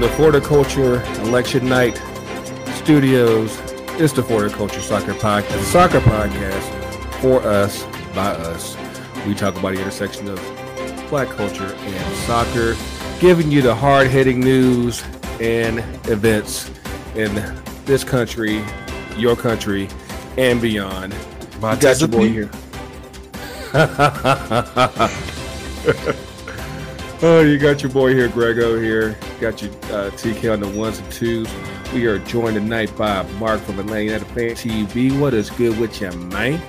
the Florida Culture Election Night Studios. It's the Florida Culture Soccer Podcast, soccer podcast for us, by us. We talk about the intersection of black culture and soccer, giving you the hard hitting news and events in this country, your country, and beyond. My You got your boy here. oh, you got your boy here, Grego here. Got your uh, TK on the ones and twos. We are joined tonight by Mark from Atlanta Fan TV. What is good with you, man?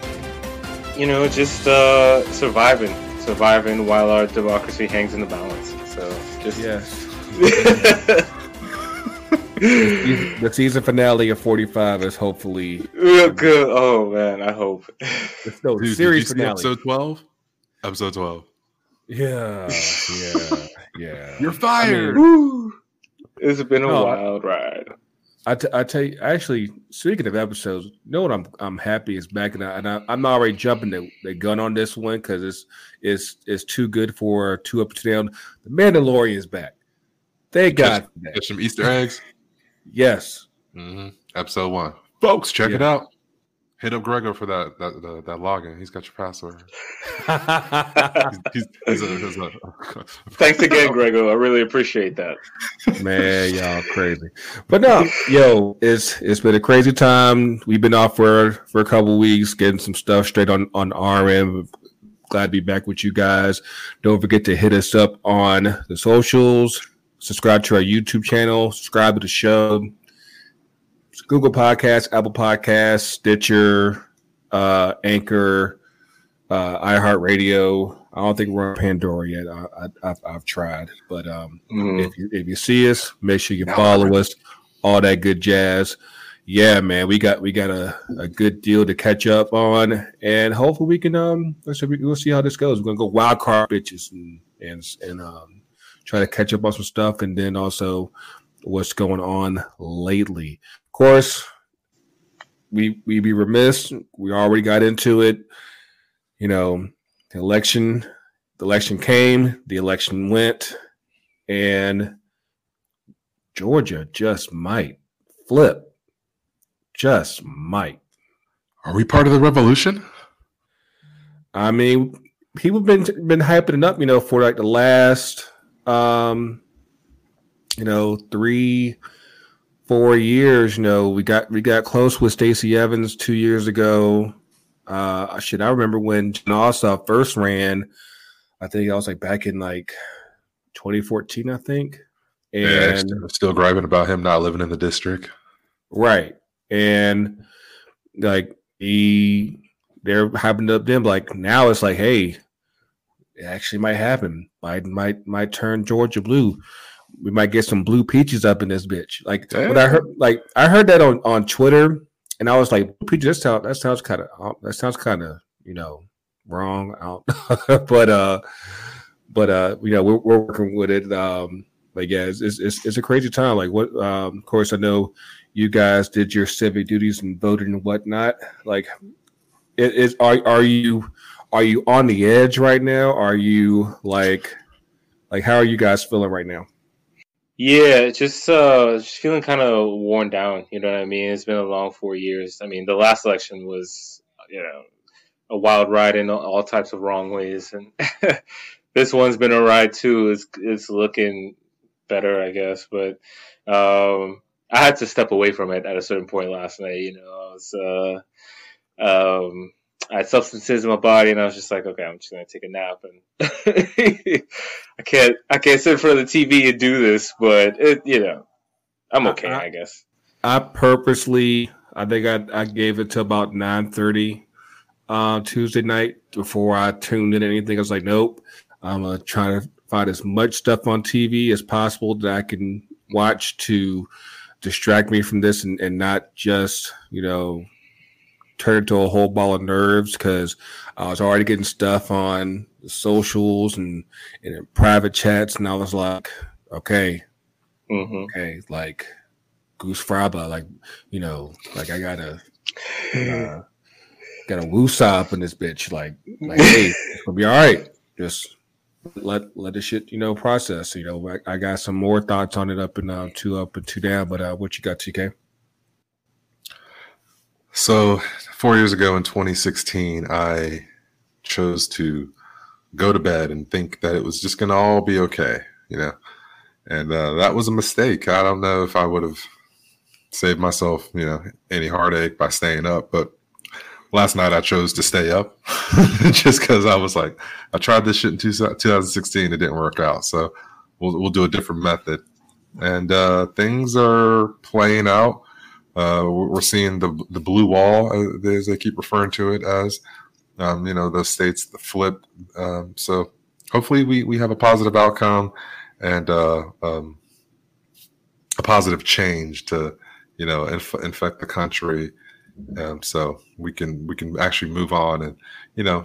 You know, just uh, surviving, surviving while our democracy hangs in the balance. So just Yes. the season finale of 45 is hopefully Real good. Oh man, I hope. it's no Dude, did you series see finale. episode 12? Episode 12. yeah, yeah, yeah. You're fired. Woo! It's been a No. wild ride. I, t- I tell you, actually, speaking of episodes, you know what I'm I'm happy is back, and, I, and I, I'm already jumping the, the gun on this one because it's it's it's too good for two up to down. The Mandalorian is back. Thank God. for. Get some Easter eggs. Yes, hmm Episode one. Folks, check it out. Hit up Gregor for that that, that, that login. He's got your password. He's, he's, he's a, he's a, Thanks again, Grego. I really appreciate that. man, y'all crazy. But no, yo, it's it's been a crazy time. We've been off for for a couple weeks, getting some stuff straight on on our end. Glad to be back with you guys. Don't forget to hit us up on the socials. Subscribe to our YouTube channel. Subscribe to the show. Google Podcasts, Apple Podcasts, Stitcher, uh, Anchor, uh, iHeartRadio. I don't think we're on Pandora yet. I, I, I've, I've tried, but um, Mhm. if you if you see us, make sure you follow us. All that good jazz. Yeah, man, we got we got a, a good deal to catch up on, and hopefully we can um let's see, we'll see how this goes. We're gonna go wild card bitches and and and um try to catch up on some stuff, and then also what's going on lately. Of course, we we be remiss. We already got into it. You know, the election, the election came, the election went, and Georgia just might flip. Just might. Are we part of the revolution? I mean, people been been hyping it up, you know, for like the last um you know, three, four years. You know, we got we got close with Stacey Evans two years ago. Uh shit, I remember when Ossoff first ran, I think I was like back in like 2014, I think. Yeah, And still, still griping about him not living in the district. Right. And like he there happened up them like now it's like, hey, it actually might happen. Might might might turn Georgia blue. We might get some blue peaches up in this bitch. Like when I heard like I heard that on on Twitter and I was like, peaches, that sounds that sounds kind of that sounds kind of, you know, wrong. But uh but uh you know, we're, we're working with it. Um but yeah, it's, it's it's it's a crazy time. Like what um of course I know you guys did your civic duties and voted and whatnot. Like, it is are are you are you on the edge right now? Are you like like how are you guys feeling right now? Yeah, just uh, just feeling kind of worn down. You know what I mean? It's been a long four years. I mean, the last election was, you know, a wild ride in all types of wrong ways, and this one's been a ride too. It's it's looking better, I guess, but um, I had to step away from it at a certain point last night. You know, I was uh, um, I had substances in my body, and I was just like, okay, I'm just gonna take a nap, and I can't I can't sit in front of the TV and do this, but it, you know, I'm okay, Uh-uh. I guess. I purposely I think I, I gave it to about nine thirty uh, Tuesday night before I tuned in anything. I was like, nope. I'm gonna try to find as much stuff on TV as possible that I can watch to distract me from this and, and not just, you know, turn into a whole ball of nerves because I was already getting stuff on the socials and, and in private chats, and I was like, okay, hmm okay, like Goose Fraba, like you know, like I gotta uh, gotta woosah up in this bitch. Like, like hey, it's gonna be all right. Just let let the shit you know process. You know, I, I got some more thoughts on it up and uh, two up and two down. But uh, what you got, TK? So four years ago in 2016, I chose to go to bed and think that it was just going to all be okay, you know, and uh, that was a mistake. I don't know if I would have saved myself, you know, any heartache by staying up, but last night I chose to stay up just because I was like, I tried this shit in 2016, it didn't work out, so we'll we'll do a different method, and uh, things are playing out. Uh, we're seeing the the blue wall, uh, as they keep referring to it as. Um, you know, those states flip. Um, so hopefully, we we have a positive outcome and uh, um, a positive change to you know inf- infect the country um, so we can we can actually move on and you know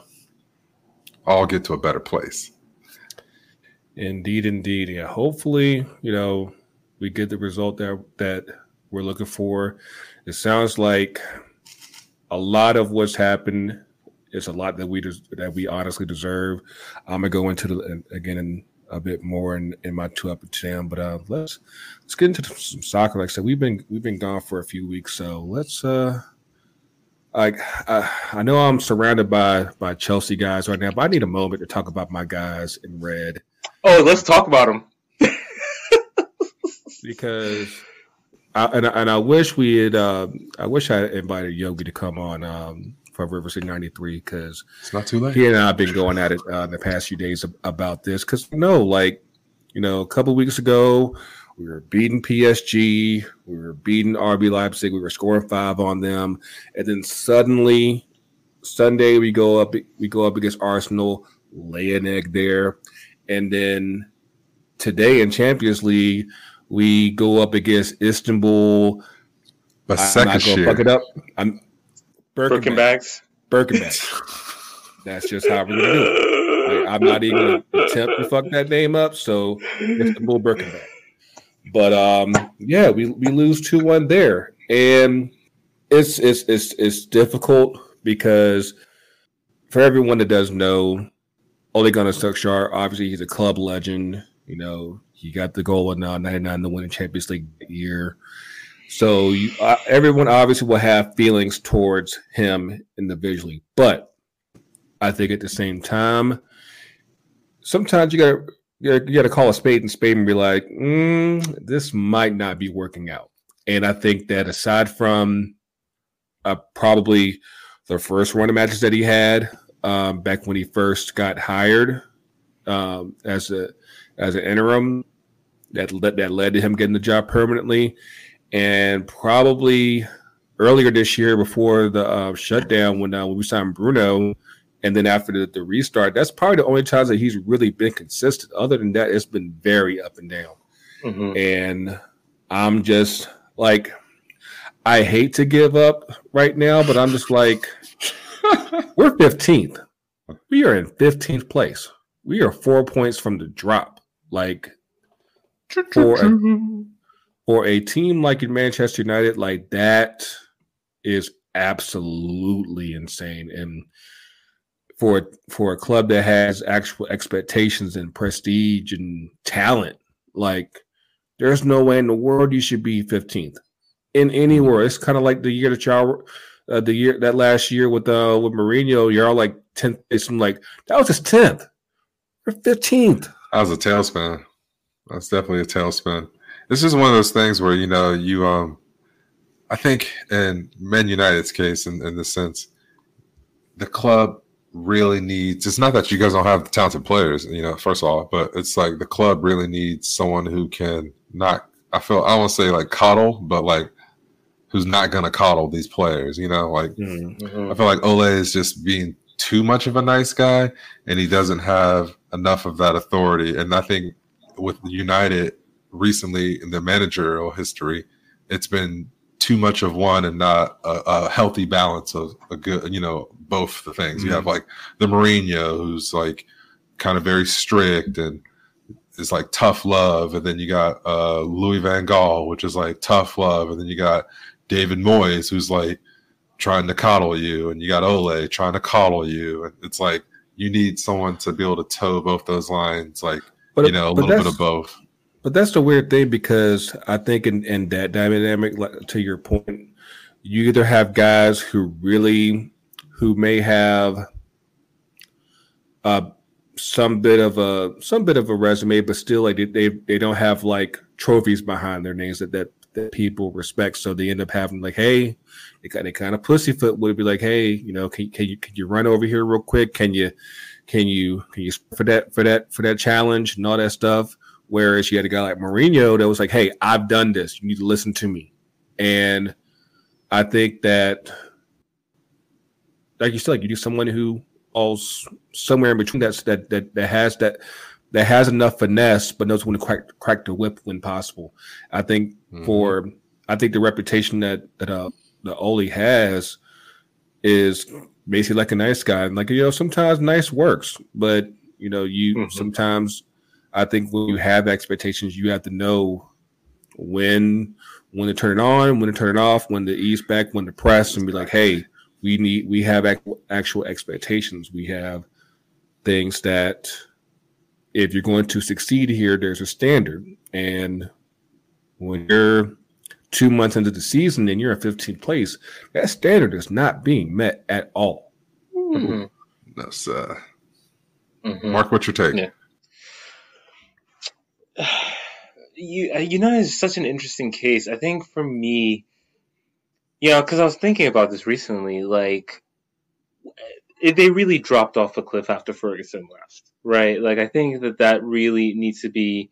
all get to a better place. Indeed, indeed. Yeah. Hopefully, you know, we get the result that that we're looking for. It sounds like a lot of what's happened is a lot that we des- that we honestly deserve. I'm gonna go into the again in a bit more in, in my two up and down, but uh, let's let's get into some soccer. Like I said, we've been we've been gone for a few weeks, so let's uh like uh, I know I'm surrounded by by Chelsea guys right now, but I need a moment to talk about my guys in red. Oh, let's talk about them because I, and, and I wish we had. Uh, I wish I invited Yogi to come on um, for River City '93 because it's not too late. He and I have been going at it uh, the past few days about this because no, like you know, a couple weeks ago we were beating PSG. We were beating RB Leipzig. We were scoring five on them, and then suddenly Sunday we go up. We go up against Arsenal, lay an egg there, and then today in Champions League we go up against Istanbul. But second I'm not fuck it up. I'm Birkin bags. Birkin bags. That's just how we're gonna do it. Like, I'm not even gonna attempt to fuck that name up. So Istanbul Birkin bag. But um, yeah, we, we lose two one there, and it's it's it's it's difficult because for everyone that does know, Ole Gunnar Solskjaer, obviously he's a club legend. You know, he got the goal in uh, '99 to win the Champions League year. So you, uh, everyone obviously will have feelings towards him individually, but I think at the same time, sometimes you got you got to call a spade and spade and be like, mm, this might not be working out. And I think that aside from uh, probably the first run of matches that he had um, back when he first got hired um, as a as an interim, that led, that led to him getting the job permanently, and probably earlier this year before the uh, shutdown when uh, when we signed Bruno and then after the, the, restart, that's probably the only times that he's really been consistent. Other than that, it's been very up and down. Mm-hmm. And I'm just like, I hate to give up right now, but I'm just like, we're 15th. We are in 15th place. We are four points from the drop. Like, for a, a team like in Manchester United, like that is absolutely insane. And for for a club that has actual expectations and prestige and talent. Like, there's no way in the world you should be 15th in any world. It's kind of like the year that y'all, uh, the year that last year with uh with Mourinho, you're all like 10th. It's like that was his 10th. We're 15th. That was a tailspin. That's definitely a tailspin. This is one of those things where you know you um, I think in Man United's case, in, in the sense, the club really needs it's not that you guys don't have the talented players, you know, first of all, but it's like the club really needs someone who can not I feel I won't say like coddle, but like who's not gonna coddle these players, you know, like mm-hmm. I feel like Ole is just being too much of a nice guy and he doesn't have enough of that authority. And I think with United recently in the managerial history, it's been too much of one and not a, a healthy balance of a good, you know, both the things. Mm-hmm. You have mm-hmm. like the Mourinho, who's like kind of very strict and is like tough love, and then you got uh, Louis Van Gaal, which is like tough love, and then you got David Moyes, who's like trying to coddle you, and you got Ole trying to coddle you, and it's like you need someone to be able to toe both those lines, like But you know, a little bit of both. But that's the weird thing because I think in, in that dynamic, like, to your point, you either have guys who really, who may have uh, some bit of a some bit of a resume, but still like they they, they don't have like trophies behind their names that, that that people respect. So they end up having like, hey, they kind of kind of pussyfoot would be like, hey, you know, can, can you can you run over here real quick? Can you can you can you for that for that for that challenge and all that stuff? Whereas you had a guy like Mourinho that was like, "Hey, I've done this. You need to listen to me." And I think that, like you said, like you need someone who all's somewhere in between that's that that that has that that has enough finesse, but knows when to crack crack the whip when possible. I think Mhm. for I think the reputation that that uh the Ole has is basically like a nice guy. And like you know, sometimes nice works, but you know, you Mhm. sometimes I think when you have expectations, you have to know when when to turn it on, when to turn it off, when to ease back, when to press, and be like, hey, we need we have ac- actual expectations. We have things that if you're going to succeed here, there's a standard. And when you're two months into the season and you're in 15th place, that standard is not being met at all. Mhm. That's uh, Mhm. Mark. What's your take? Yeah. you uh, United is such an interesting case. I think for me, you know, because I was thinking about this recently, like it, they really dropped off a cliff after Ferguson left, right? Like I think that that really needs to be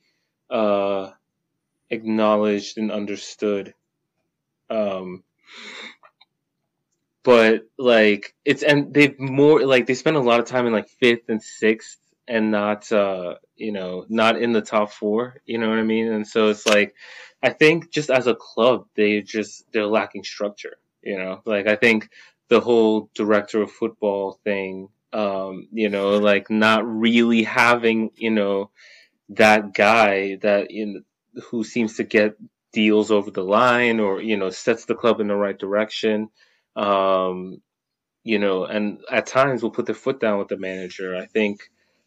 uh, acknowledged and understood. Um, but like it's and they've more like they spend a lot of time in like fifth and sixth and not uh you know not in the top four you know what i mean and so it's like i think just as a club they just they're lacking structure you know like i think the whole director of football thing um you know like not really having you know that guy that in who seems to get deals over the line or you know sets the club in the right direction. Um you know and at times will put their foot down with the manager. I think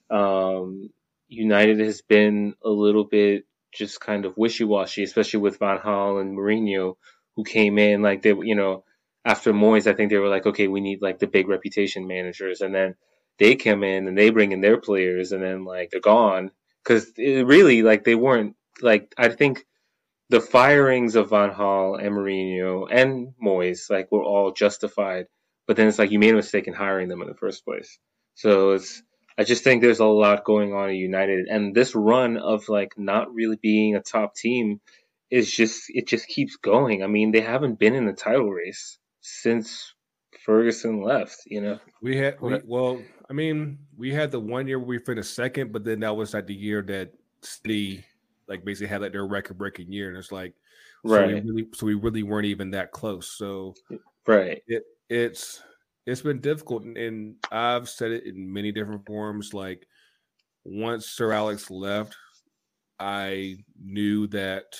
um, United has been a little bit just kind of wishy-washy, especially with Van Gaal and Mourinho, who came in like they, you know, after Moyes, I think they were like, okay, we need like the big reputation managers, and then they come in and they bring in their players, and then like they're gone. Because really like they weren't like I think the firings of Van Gaal and Mourinho and Moyes like were all justified, but then it's like you made a mistake in hiring them in the first place. So it's I just think there's a lot going on at United, and this run of like not really being a top team is just it just keeps going. I mean, they haven't been in the title race since Ferguson left. You know, We had we, well, I mean, we had the one year we finished second, but then that was like the year that City like basically had like their record breaking year, and it's like so we right, really so we really weren't even that close. So right, it it's it's been difficult, and, and I've said it in many different forms. Like once Sir Alex left, I knew that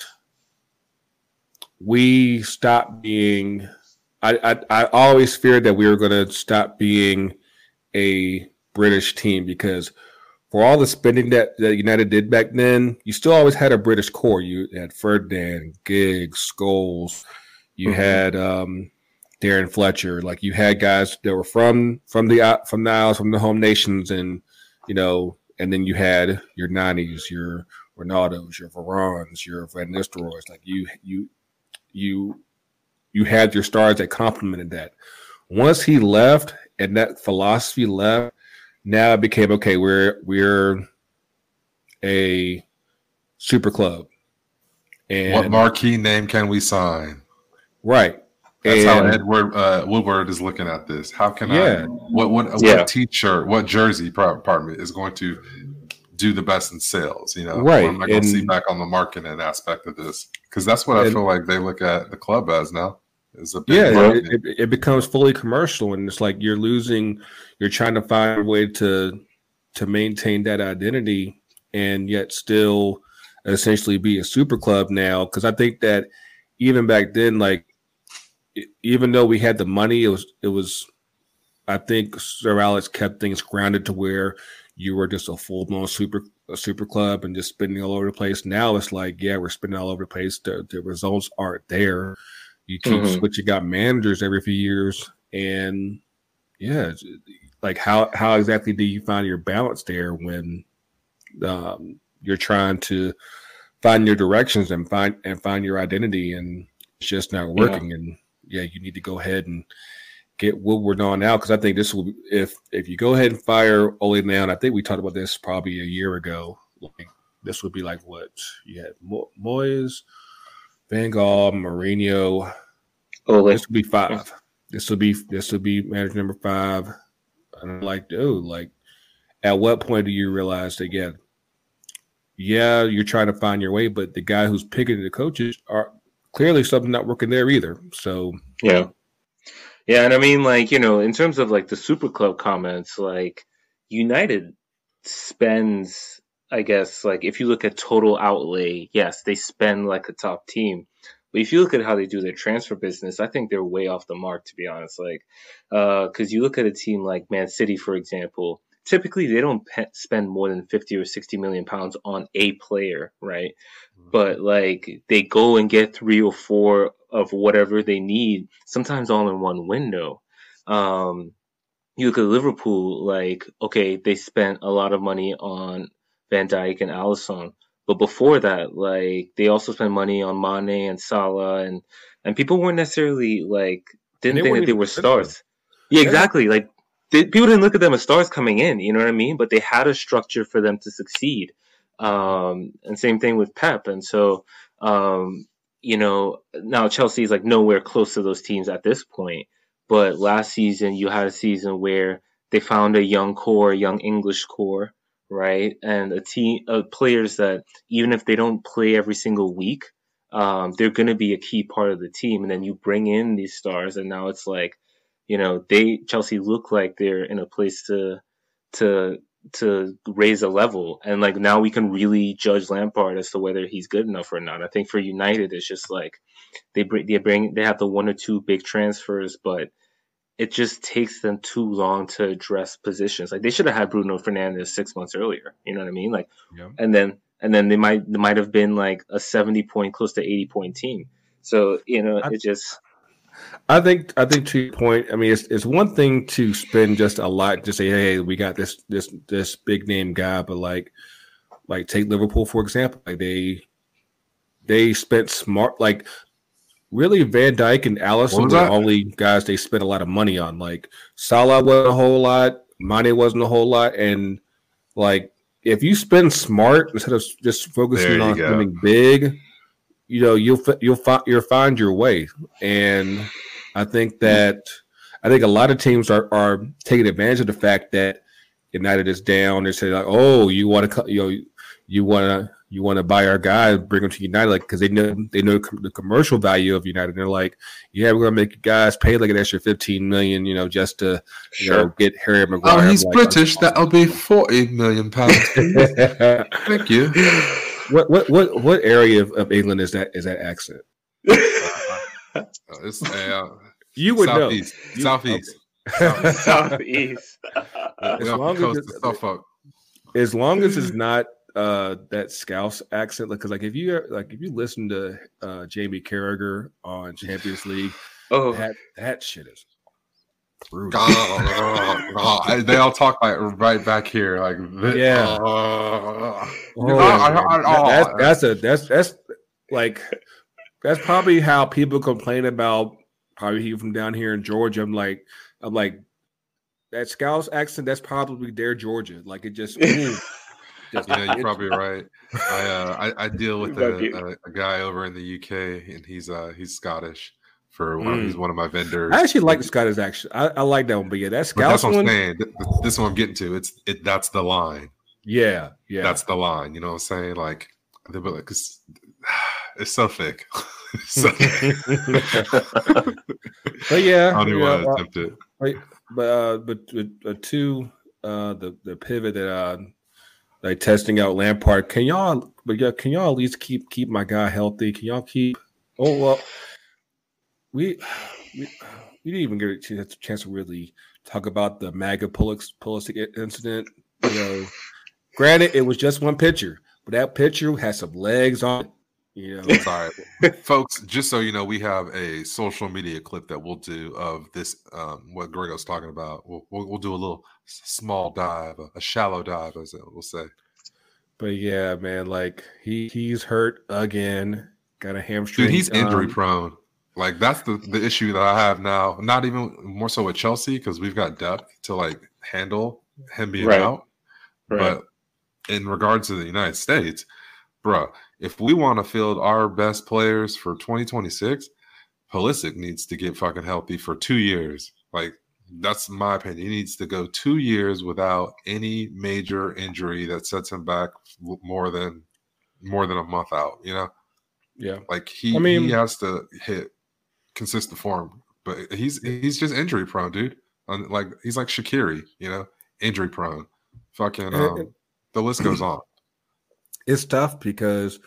we stopped being. I I, I always feared that we were going to stop being a British team because for all the spending that, that United did back then, you still always had a British core. You had Ferdinand, Giggs, Scholes. You Mhm. had um, Darren Fletcher. Like you had guys that were from from the uh, from the Isles, from the home nations, and you know, and then you had your Nanis, your Ronaldos, your Varans, your Van Nistelrooys. Like you you you you had your stars that complemented that. Once he left and that philosophy left, now it became okay. We're we're a super club, and What marquee name can we sign? right. That's how Edward uh, Woodward is looking at this. How can Yeah. I? What what Yeah. what T-shirt, what jersey, me, is going to do the best in sales? You know, Right, i'm I going to see back on the marketing aspect of this? Because that's what I feel like they look at the club as now. Is a yeah, it, it, it becomes fully commercial, and it's like you're losing. You're trying to find a way to to maintain that identity, and yet still essentially be a super club now. Because I think that even back then, like even though we had the money, it was it was I think Sir Alex kept things grounded to where you were just a full blown super a super club and just spending all over the place. Now it's like, yeah, we're spending all over the place. The, the results aren't there. You keep mm-hmm. switching out managers every few years, and yeah, like how how exactly do you find your balance there when um, you're trying to find your directions and find and find your identity, and it's just not working. Yeah. And yeah, you need to go ahead and get Woodward on out because I think this will if if you go ahead and fire Ole now, and I think we talked about this probably a year ago. Like this would be like what you had Mo- Moyes, Van Gaal, Mourinho. Oh, Ole. This will be five. This will be this will be manager number five. And I'm like, dude, like, at what point do you realize again? Yeah, you're trying to find your way, but the guy who's picking the coaches are clearly something not working there either. So yeah, yeah, and I mean, like you know, in terms of like the Super Club comments, like United spends, I guess, like if you look at total outlay, yes, they spend like a top team. But if you look at how they do their transfer business, I think they're way off the mark, to be honest. Like, because uh, you look at a team like Man City, for example, typically they don't pe- spend more than 50 or 60 million pounds on a player, right? Mm-hmm. But like they go and get three or four of whatever they need, sometimes all in one window. Um, you look at Liverpool, like, okay, they spent a lot of money on Van Dijk and Alisson. But before that, like they also spent money on Mane and Salah and and people weren't necessarily like didn't think that they were stars. Yeah, exactly. Like they, people didn't look at them as stars coming in, you know what I mean? But they had a structure for them to succeed. Um, and same thing with Pep. And so um, you know, now Chelsea is like nowhere close to those teams at this point. But last season, you had a season where they found a young core, young English core, right? And a team of players that even if they don't play every single week, um, they're going to be a key part of the team. And then you bring in these stars, and now it's like, you know, they Chelsea look like they're in a place to to to raise a level and like now we can really judge Lampard as to whether he's good enough or not. I think for United it's just like they bring they bring they have the one or two big transfers, but it just takes them too long to address positions. Like they should have had Bruno Fernandes six months earlier. You know what I mean? Like, yeah. and then and then they might they might have been like a seventy point, close to eighty point team. So you know, I, it just I think I think to your point, I mean it's it's one thing to spend just a lot to say, hey, we got this this this big name guy, but like like take Liverpool for example, like they they spent smart like really Van Dijk and Alisson were the only guys they spent a lot of money on. Like Salah wasn't a whole lot, Mane wasn't a whole lot, and like if you spend smart instead of just focusing on go. spending big, you know you'll you'll find you'll find your way and i think that i think a lot of teams are are taking advantage of the fact that united is down they say like oh you want to you know you want to you want to buy our guy bring him to united like because they know they know the commercial value of united and they're like yeah we're gonna make you guys pay like an extra 15 million you know just to you know get harry maguire oh he's like, british that'll be 40 million pounds thank you what what what what area of, of England is that is that accent? uh, it's, uh, you would southeast, know. You, southeast. Okay. southeast. as, long as, it's, as long as it's not uh, that Scouse accent, because like, if you like if you listen to uh, Jamie Carragher on Champions League, oh that that shit is brutal. they all talk like right back here, like yeah. Uh, oh, that's, that's a that's that's like that's probably how people complain about probably he from down here in Georgia. I'm like I'm like that Scouse accent. That's probably their Georgia. Like it just. Just, yeah, you're probably right. I, uh, I, I deal with a, a, a, guy over in the UK, and he's uh he's Scottish, for one. Mm. He's one of my vendors. I actually like the Scottish action. I, I like that one, but yeah, that Scout that's what I'm saying. This one I'm getting to. It's it. That's the line. Yeah, yeah. That's the line. You know what I'm saying? Like, because it's so thick. so, but yeah, I don't even want to attempt it. Right, but uh, but uh, two, uh, the the pivot that uh, like testing out Lampard. Can y'all, but yeah, can y'all at least keep keep my guy healthy? Can y'all keep? Oh well, we we you didn't even get a chance, a chance to really talk about the MAGA Pulisic incident. You know, granted, it was just one picture, but that picture has some legs on it. You know, sorry, folks. Just so you know, we have a social media clip that we'll do of this. Um, what Grego's talking about. We'll, we'll, we'll do a little small dive, a, a shallow dive, as we'll say. But yeah, man, like he he's hurt again. Got a hamstring. Dude, he's injury um, prone. Like that's the the issue that I have now. Not even more so with Chelsea because we've got depth to like handle him being right. out. Right. But in regards to the United States, bro, if we want to field our best players for 2026, Pulisic needs to get fucking healthy for two years. Like that's my opinion. He needs to go two years without any major injury that sets him back more than more than a month out. You know, yeah. Like he, I mean, he has to hit consistent form, but he's he's just injury prone, dude. Like he's like Shaqiri, you know, injury prone. Fucking, um, the list goes on. It's tough because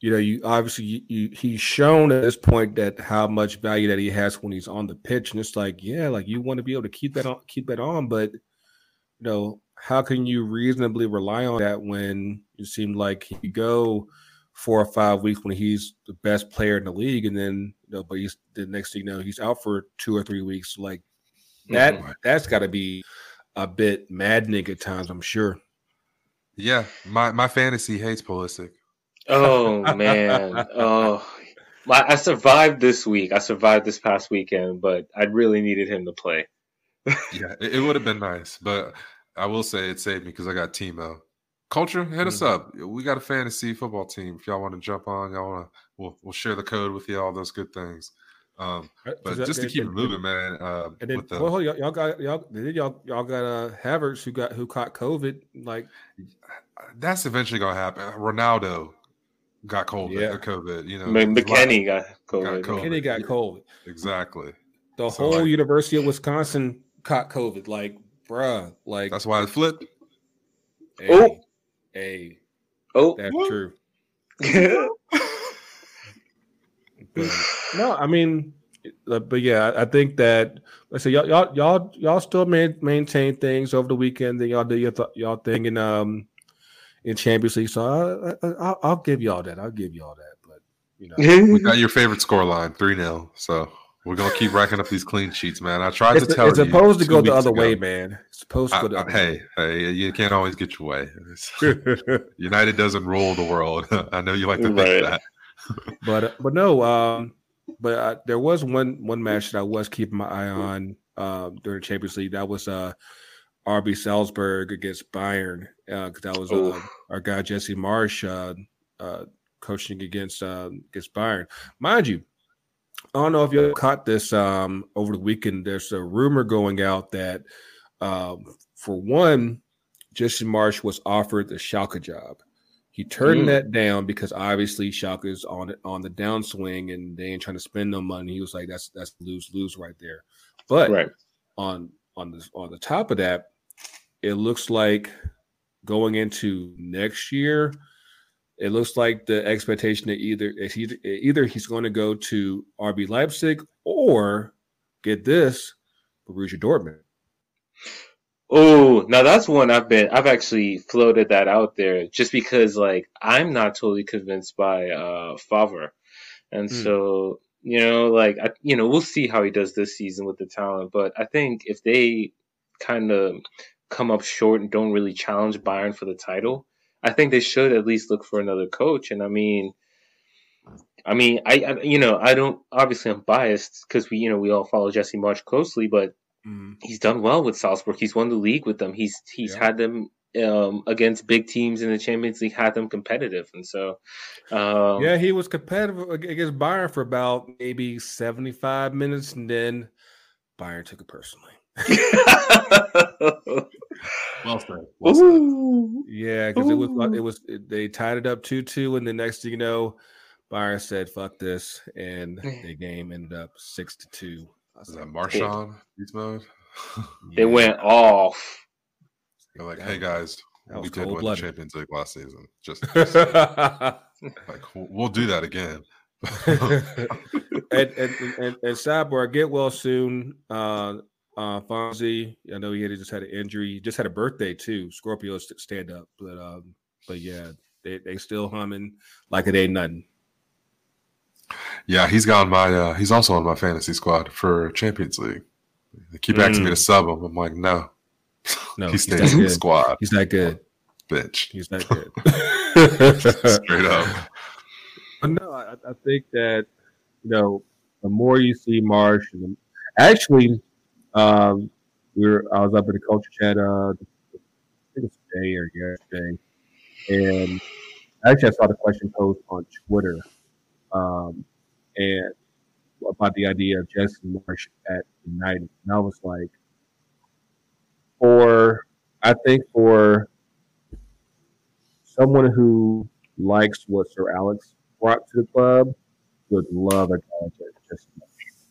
you know, you obviously you, you, he's shown at this point that how much value that he has when he's on the pitch, and it's like, yeah, like you want to be able to keep that on, keep that on, but you know, how can you reasonably rely on that when it seemed like he go four or five weeks when he's the best player in the league, and then you know, but he's the next thing you know, he's out for two or three weeks. Like that, mm-hmm. that's got to be a bit maddening at times, I'm sure. Yeah, my my fantasy hates Pulisic. Oh man. oh. I survived this week. I survived this past weekend, but I really needed him to play. yeah, it, it would have been nice, but I will say it saved me because I got Timo. Culture, hit mm-hmm. us up. We got a fantasy football team. If y'all want to jump on, y'all want to, we'll, we'll share the code with you. All those good things. Um, uh, but that, just to keep it moving, man. Uh, and then, the, well, y'all, y'all got y'all y'all y'all got uh Havertz who got who caught COVID. Like that's eventually gonna happen. Ronaldo got COVID. Yeah. COVID. You know, McKennie got COVID. got COVID. McKennie got COVID. Exactly. The so whole like, University of Wisconsin caught COVID. Like, bruh, like that's why it flipped. Hey, oh, hey, oh, that's what? true. but, no, I mean, but yeah, I think that let's say y'all y'all y'all y'all still maintain things over the weekend. Then y'all do your th- y'all thing and um in Champions League. So I, will give y'all that. I'll give y'all that. But you know, we got your favorite score line three 0 So we're gonna keep racking up these clean sheets, man. I tried it's, to tell it's you. It's supposed to go the other ago. way, man. It's supposed to go the I, other hey, way. Hey, you can't always get your way. United doesn't rule the world. I know you like to think that. but but no, um, but uh, there was one one match that I was keeping my eye on um, during the Champions League. That was uh RB Salzburg against Bayern because uh, that was uh, our guy Jesse Marsch uh, uh, coaching against uh, against Bayern. Mind you, I don't know if you caught this um, over the weekend. There's a rumor going out that um, for one, Jesse Marsch was offered the Schalke job. He turned mm. that down because obviously Schalke is on on the downswing and they ain't trying to spend no money. He was like, "That's that's lose lose right there." But right. on on the on the top of that, it looks like going into next year, it looks like the expectation that either either, either he's going to go to RB Leipzig or get this Borussia Dortmund. Oh, now that's one I've been I've actually floated that out there just because like I'm not totally convinced by uh Favre. And mm. so, you know, like I, you know, we'll see how he does this season with the talent, but I think if they kind of come up short and don't really challenge Bayern for the title, I think they should at least look for another coach. And I mean, I mean, I, I you know, I don't obviously I'm biased because we you know we all follow Jesse Marsch closely, but mm. he's done well with Salzburg. He's won the league with them. He's he's yeah. had them um, against big teams in the Champions League, had them competitive, and so um, yeah, he was competitive against Bayern for about maybe seventy five minutes, and then Bayern took it personally. well said. Well said. Yeah, because it was it was they tied it up two two, and the next thing you know, Bayern said "fuck this," and the game ended up six to two. Is that Marshawn beast mode? It went off. You're like, hey guys, we did win the Champions League last season. Just, just like we'll do that again. and, and, and, and sidebar, get well soon. Uh, uh, Fonzie, I know he had just had an injury. He just had a birthday too. Scorpio stand up, but um, but yeah, they they still humming like it ain't nothing. Yeah, he's got my. Uh, he's also on my fantasy squad for Champions League. They keep asking me to mm. sub him. I'm like, no, no, he stays in the squad. He's not good, bitch. He's not good. Straight up. But no, I, I, think that you know the more you see Marsch, and actually, um, we were I was up in the culture chat. Uh, I think it's today or yesterday, and actually I saw the question posed on Twitter, um, and about the idea of Justin Marsch at United, and I was like, for I think for someone who likes what Sir Alex brought to the club, would love a guy like Justin Marsch.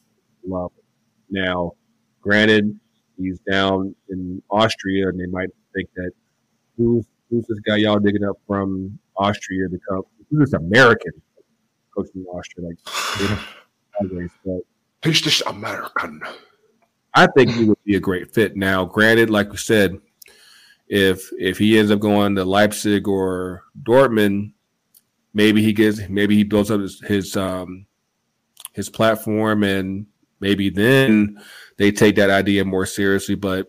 Love it. Now, granted, he's down in Austria, and they might think that who's who's this guy y'all digging up from Austria to come? Who's this American coaching in Austria? Like, always, but he's just American. I think he would be a great fit. Now, granted, like we said, if if he ends up going to Leipzig or Dortmund, maybe he gets maybe he builds up his his um his platform and maybe then they take that idea more seriously. But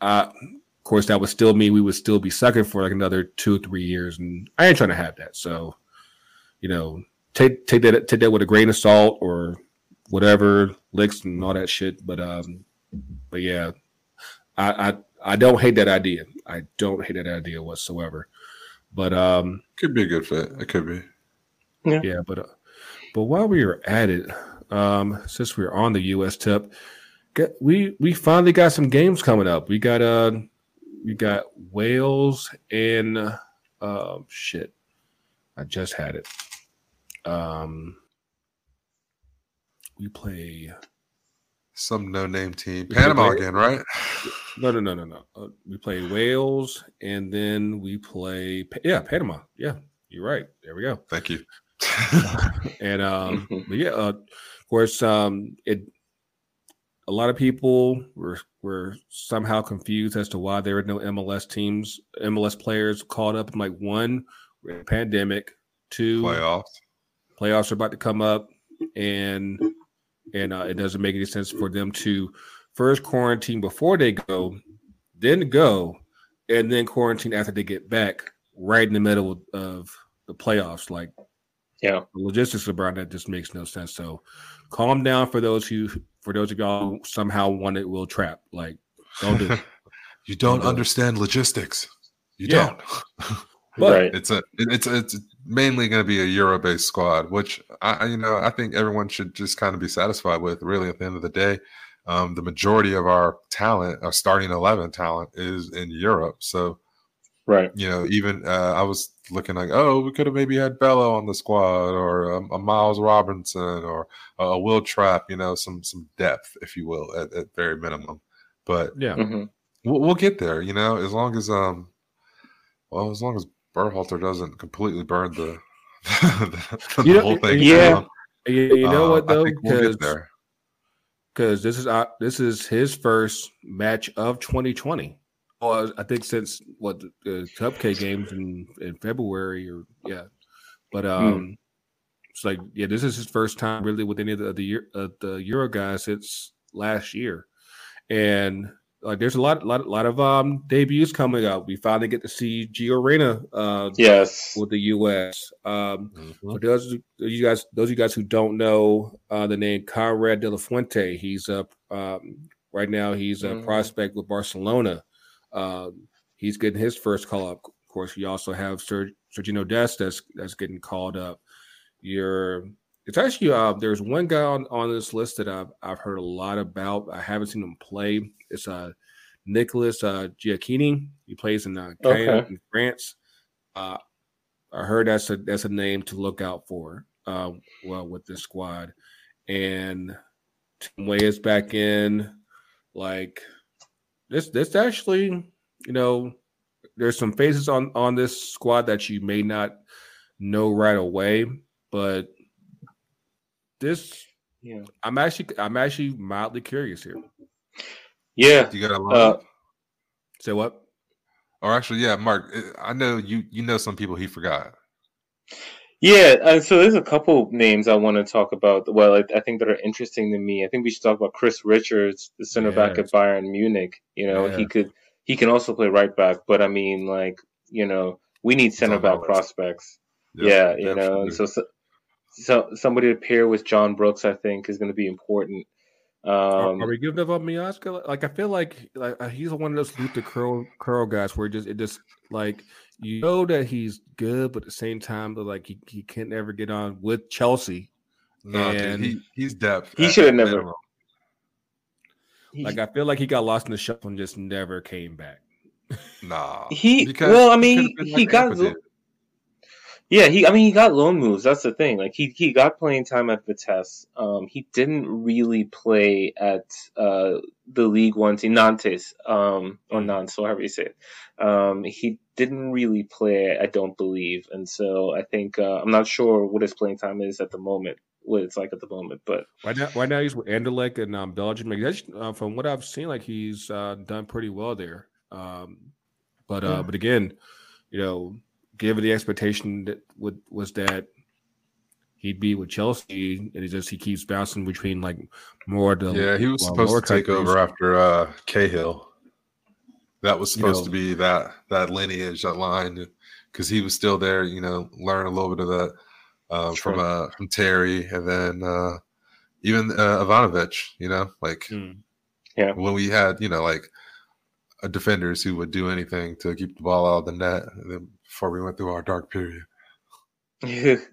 uh, of course, that would still mean we would still be sucking for like another two or three years, and I ain't trying to have that. So, you know, take take that take that with a grain of salt or whatever licks and all that shit. But um, but yeah, I I I don't hate that idea. I don't hate that idea whatsoever. But um, could be a good fit. It could be. Yeah, yeah but uh, but while we were at it, um, since we are on the U.S. tip, get, we we finally got some games coming up. We got uh we got Wales and uh, shit. I just had it. Um, we play some no-name team, Panama play, again, right? No, no, no, no, no. Uh, we play Wales, and then we play yeah, Panama. Yeah, you're right. There we go. Thank you. and um, yeah, uh, of course, um, it. A lot of people were were somehow confused as to why there were no MLS teams, MLS players called up. in like one, pandemic. Two, playoffs. Playoffs are about to come up, and and uh, it doesn't make any sense for them to first quarantine before they go, then go, and then quarantine after they get back, right in the middle of the playoffs. Like, yeah, the logistics around that just makes no sense. So, calm down for those who, for those of y'all who somehow it Will trap. Like, don't do it. you don't, don't understand do logistics. You yeah. don't. But right. it's a it's it's mainly going to be a Euro based squad, which I you know I think everyone should just kind of be satisfied with. Really, at the end of the day, um, the majority of our talent, our starting eleven talent, is in Europe. So, right, you know, even uh, I was looking like, oh, we could have maybe had Bello on the squad, or a, a Miles Robinson, or a, a Will Trapp. You know, some some depth, if you will, at, at very minimum. But yeah, mm-hmm. we'll, we'll get there. You know, as long as um, well, as long as Berhalter doesn't completely burn the, the, the you know, whole thing. Yeah, down. you, you know uh, what though, because we'll this is uh, this is his first match of 2020. Well, I think since what the, the Cupcake games in in February or yeah, but hmm. um, mm. it's like yeah, this is his first time really with any of the the, uh, the Euro guys since last year, and like there's a lot, lot, lot of um debuts coming up. We finally get to see Gio Reyna, uh, yes, with the U.S. Um, mm-hmm. for those you guys, those of you guys who don't know uh, the name Konrad de la Fuente, he's up um, right now. He's a mm-hmm. prospect with Barcelona. Um, he's getting his first call up. Of course, you also have Ser- Sergino Dest that's that's getting called up. You're it's actually uh, there's one guy on, on this list that I've I've heard a lot about. I haven't seen him play. It's uh Nicholas uh Gioacchini. He plays in uh okay. in France. Uh I heard that's a that's a name to look out for. Uh well with this squad. And Tim Weah is back in. Like this this actually, you know, there's some faces on on this squad that you may not know right away, but this Yeah. I'm actually I'm actually mildly curious here. Yeah. You got a lot. Uh, Say what? or actually, yeah, Mark. I know you. You know some people he forgot. Yeah, uh, so there's a couple names I want to talk about. Well, I, I think that are interesting to me. I think we should talk about Chris Richards, the center back at Bayern Munich. You know, he could he can also play right back, but I mean, like you know, we need center back list. prospects. yeah, you know, and so, so so somebody to pair with John Brooks, I think, is going to be important. Are, Um, are we giving up on Miazga? Like I feel like like uh, he's one of those Luther curl curl guys where it just it just like you know that he's good, but at the same time, but like he, he can't ever get on with Chelsea. no, dude, he he's depth. He should have never- minimum. Like I feel like he got lost in the shuffle and just never came back. Nah, He- because well, I mean, could've been he got Ampa did. Yeah, he. I mean, he got loan moves. That's the thing. Like he, he got playing time at Vitesse. Um, he didn't really play at uh the League One team, Nantes, um, or Mhm. Nantes, however you say it. Um, he didn't really play. I don't believe, and so I think uh, I'm not sure what his playing time is at the moment. What it's like at the moment, but Right now, right now he's with Anderlecht in um, Belgium. Like, that's, uh, from what I've seen, like he's uh, done pretty well there. Um, but uh, Yeah. but again, you know, given the expectation that would was that he'd be with Chelsea, and he just he keeps bouncing between like more the Yeah, he was well, supposed to take countries. over after uh, Cahill. That was You supposed know- to be that that lineage, that line, because he was still there. You know, learn a little bit of that uh, from uh, from Terry, and then uh, even uh, Ivanovic. You know, like Hmm. when we had you know like uh, defenders who would do anything to keep the ball out of the net and then before we went through our dark period.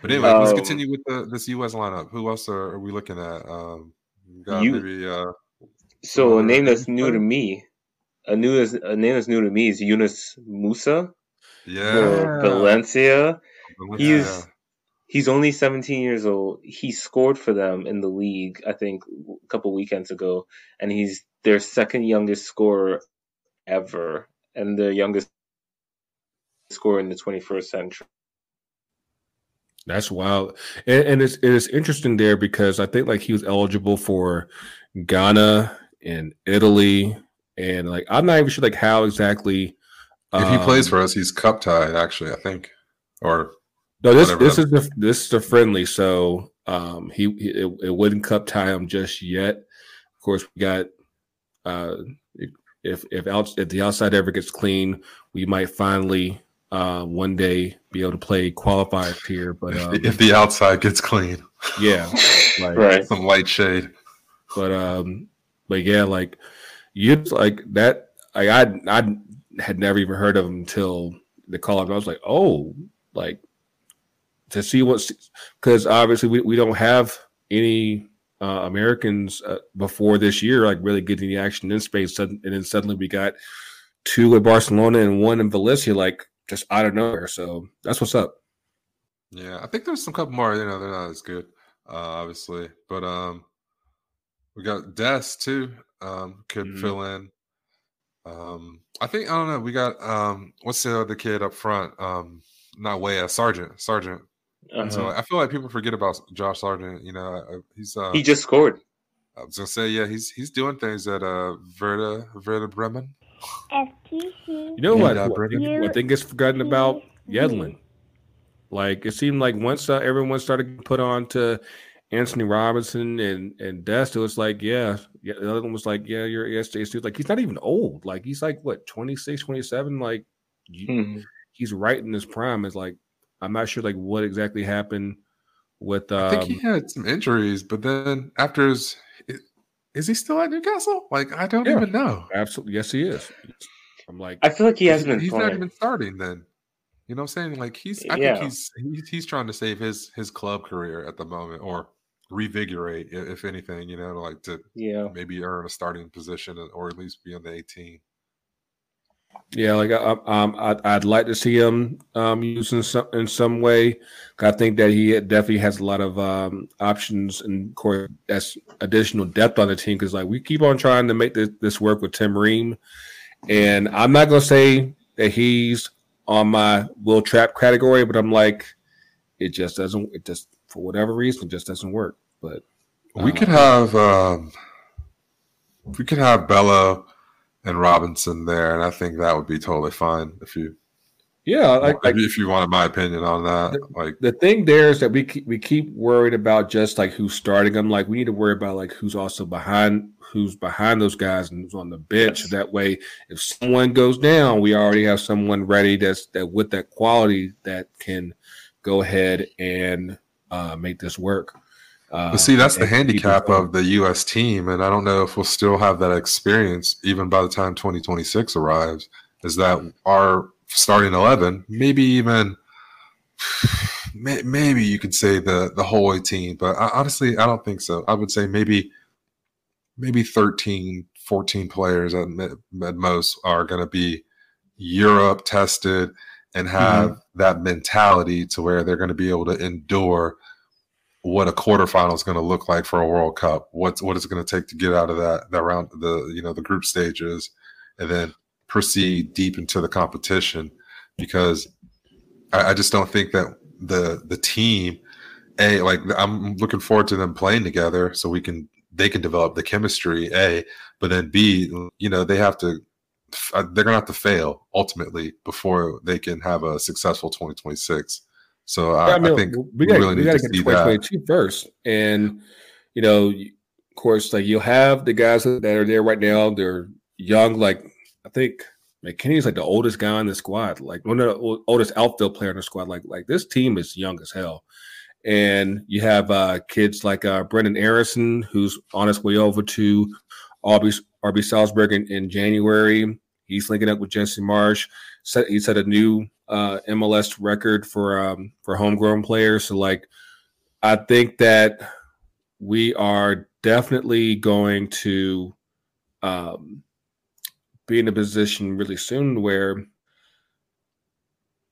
But anyway, let's Um, continue with the, this U.S. lineup. Who else are, are we looking at? Um, got You- maybe uh, so a name that's new to me, a new a name that's new to me is Yunus Musah yeah, Valencia. Valencia, He's he's only 17 years old. He scored for them in the league, I think, a couple weekends ago, and he's their second youngest scorer ever, and the youngest scorer in the 21st century. That's wild, and, and it's it's interesting there because I think like he was eligible for Ghana and Italy, and like I'm not even sure like how exactly. If he plays um, for us, he's cup tied. Actually, I think. Or No, this Whatever this that- is the this is the friendly, so um he, he it, it wouldn't cup tie him just yet. Of course, we got uh if if out if the outside ever gets clean, we might finally uh one day be able to play qualifiers here. But if, um, the, if the outside gets clean, yeah, like, right. some light shade. but um but yeah, like you like that. Like I I had never even heard of him until the call up. I was like, oh, like to see what's because obviously we, we don't have any uh, Americans uh, before this year like really getting the action in space, and then suddenly we got two at Barcelona and one in Valencia, like just out of nowhere. So that's what's up. Yeah, I think there's some couple more. You know, they're not as good, uh, obviously, but um, we got Des too. Um, could Mhm. fill in. Um, I think I don't know. We got um, what's the other kid up front? Um, not way uh, Sargent. Sargent. Uh-huh. So I feel like people forget about Josh Sargent. You know, uh, he's. Uh, he just scored. I was gonna say, yeah, he's he's doing things at uh Werder Werder Bremen. You know what? Yeah, what, Brittany. what thing gets forgotten about Yedlin? Like it seemed like once uh, everyone started getting put on to Antonee Robinson and and Dest, it was like, yeah, yeah. The other one was like, yeah, you're yes, dude. Like he's not even old. Like he's like what 26, 27. Like you, Mhm. he's right in his prime. It's like I'm not sure like what exactly happened with. Um, I think he had some injuries, but then after his, i- is he still at Newcastle? Like I don't Yeah. even know. absolutely yes, he is. I'm like, I feel like he hasn't been he's playing. not even starting then. You know what I'm saying? Like he's I Yeah. think he's he's he's trying to save his his club career at the moment or revigorate if anything, you know, like to yeah. maybe earn a starting position or at least be on the 18. Yeah, like I, um, I'd, I'd like to see him um, used in some in some way. I think that he definitely has a lot of um, options and of course that's additional depth on the team because like we keep on trying to make this, this work with Tim Ream, and I'm not gonna say that he's on my Will Trapp category, but I'm like, it just doesn't. It just for whatever reason, just doesn't work. But We could have um, we could have Bello and Robinson there, and I think that would be totally fine if you. Yeah, like, if, if you wanted my opinion on that, the, like the thing there is that we keep, we keep worried about just like who's starting them. Like we need to worry about like who's also behind who's behind those guys and who's on the bench. Yes. That way, if someone goes down, we already have someone ready that's that with that quality that can go ahead and uh, make this work. Uh, but see, that's the handicap of the U.S. team, and I don't know if we'll still have that experience even by the time 2026 arrives. Is that our starting 11, maybe even maybe you could say the the whole team, but I, honestly, I don't think so. I would say maybe maybe 13, 14 players at, at most are going to be Europe tested and have mm-hmm. that mentality to where they're going to be able to endure what a quarterfinal is going to look like for a World Cup. What's what is it going to take to get out of that that round the you know the group stages, and then proceed deep into the competition. Because I, I just don't think that the the team, a like I'm looking forward to them playing together so we can they can develop the chemistry. A, but then B, you know they have to uh, they're gonna have to fail ultimately before they can have a successful 2026. So I, I, mean, I think we, got, really we got to get 2022 first, and you know, of course, like you'll have the guys that are there right now. They're young, like I think McKennie's like the oldest guy on the squad, like one of the oldest outfield player in the squad. Like like this team is young as hell, and you have uh, kids like uh, Brenden Aaronson, who's on his way over to RB RB Salzburg in, in January. He's linking up with Jesse Marsch. Set, he set a new uh, MLS record for um, for homegrown players. So like, I think that we are definitely going to um, be in a position really soon where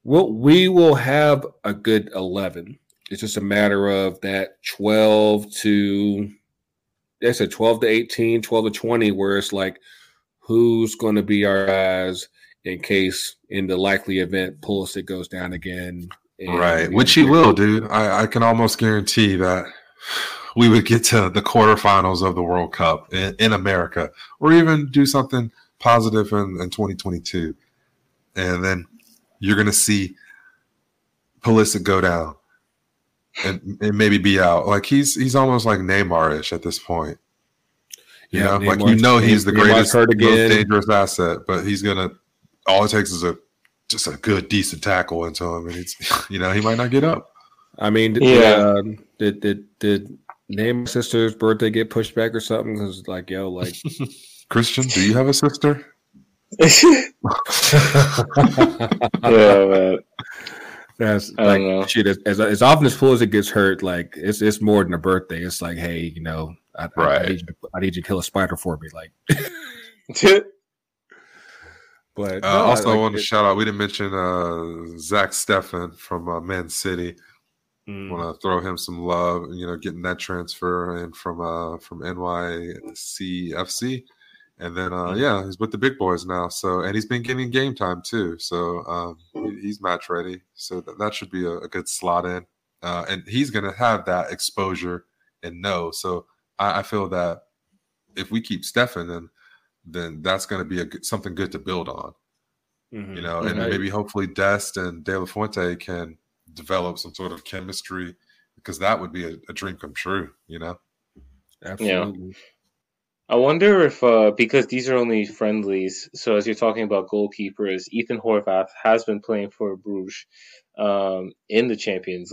we'll, we will have a good 11. It's just a matter of that 12 to, I said 12 to 18, 12 to 20, where it's like, who's going to be our guys – in case in the likely event Pulisic goes down again. right, which he will, dude. I, I can almost guarantee that we would get to the quarterfinals of the World Cup in, in America, or even do something positive in, in 2022, and then you're going to see Pulisic go down and, and maybe be out. Like he's he's almost like Neymar-ish at this point. You yeah, know, like you know he's the greatest, most dangerous asset, but he's gonna all it takes is a just a good, decent tackle into him, and it's you know he might not get up. I mean, did, yeah. Uh, did did did name sister's birthday get pushed back or something? Because like yo, like Christian, do you have a sister? yeah, man. That's like shit. As, as often as full as it gets hurt, like it's it's more than a birthday. It's like, hey, you know, I, right. I, I, need, you to, I need you to kill a spider for me, like. But uh, no, also, I, like, want to shout out. We didn't mention uh, Zach Steffen from uh, Man City. Mm. Want to throw him some love. You know, getting that transfer in from uh, from NYCFC, and then uh, mm. yeah, he's with the big boys now. So and he's been getting game time too. So um, he's match ready. So that, that should be a, a good slot in, uh, and he's going to have that exposure and know. So I, I feel that if we keep Steffen, then then that's going to be a, something good to build on. Mm-hmm. You know, and right. maybe hopefully Dest and De La Fuente can develop some sort of chemistry because that would be a, a dream come true. You know, absolutely. Yeah. I wonder if uh, because these are only friendlies. So as you're talking about goalkeepers, Ethan Horvath has been playing for Bruges um, in the Champions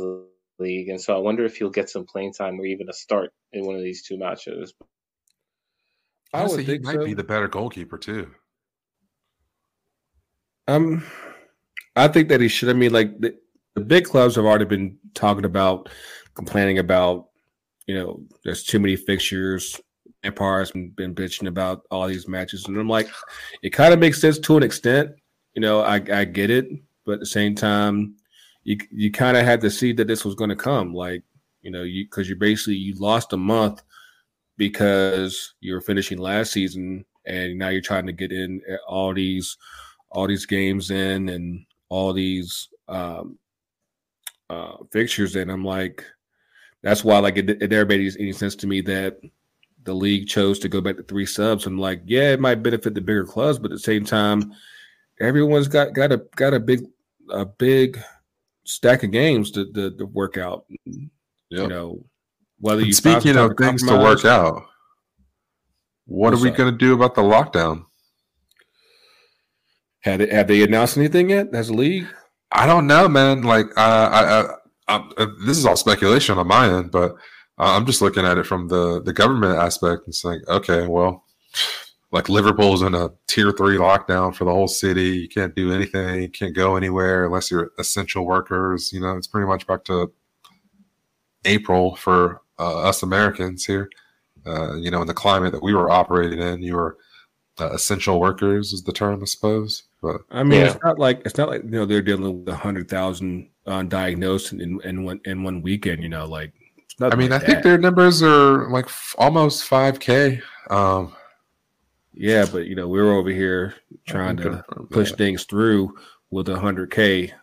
League, and so I wonder if he'll get some playing time or even a start in one of these two matches. I would he might so. be the better goalkeeper too. Um, I think that he should. I mean, like the, the big clubs have already been talking about, complaining about, you know, there's too many fixtures. Empire's been, been bitching about all these matches, and I'm like, it kind of makes sense to an extent. You know, I I get it, but at the same time, you you kind of had to see that this was going to come. Like, you know, you because you basically you lost a month because you're finishing last season and now you're trying to get in all these all these games in and all these um, uh, fixtures and I'm like that's why like it, it never made any sense to me that the league chose to go back to three subs. I'm like, yeah, it might benefit the bigger clubs, but at the same time, everyone's got got a got a big a big stack of games to to, to work out. Yep. You know, whether you speaking of things to work out, what are we going to do about the lockdown? Had it, have they announced anything yet as a league? I don't know, man. Like, uh, I, I, I, uh, this is all speculation on my end, but uh, I'm just looking at it from the the government aspect and saying, okay, well, like Liverpool's in a tier three lockdown for the whole city. You can't do anything. You can't go anywhere unless you're essential workers. You know, it's pretty much back to April for uh, us Americans here. Uh, you know, in the climate that we were operating in, you were uh, essential workers is the term, I suppose. But I mean, yeah. it's not like it's not like you know they're dealing with a hundred thousand undiagnosed in in one in one weekend. You know, like I mean, like I that. think their numbers are like f- almost five k. Um, yeah, but you know, we're over here trying to push that. things through with a hundred k.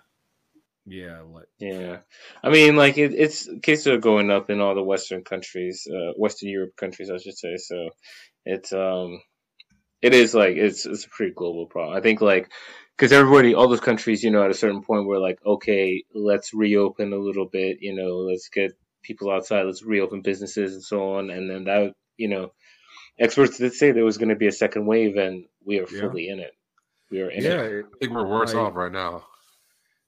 Yeah, like yeah. I mean, like it, it's cases are going up in all the Western countries, uh, Western Europe countries, I should say. So it's um it is like it's it's a pretty global problem. I think like because everybody, all those countries, you know, at a certain point, we're like, okay, let's reopen a little bit. You know, let's get people outside. Let's reopen businesses and so on. And then that, you know, experts did say there was going to be a second wave, and we are fully yeah. in it. We are in it. yeah, it. I think we're worse off right now.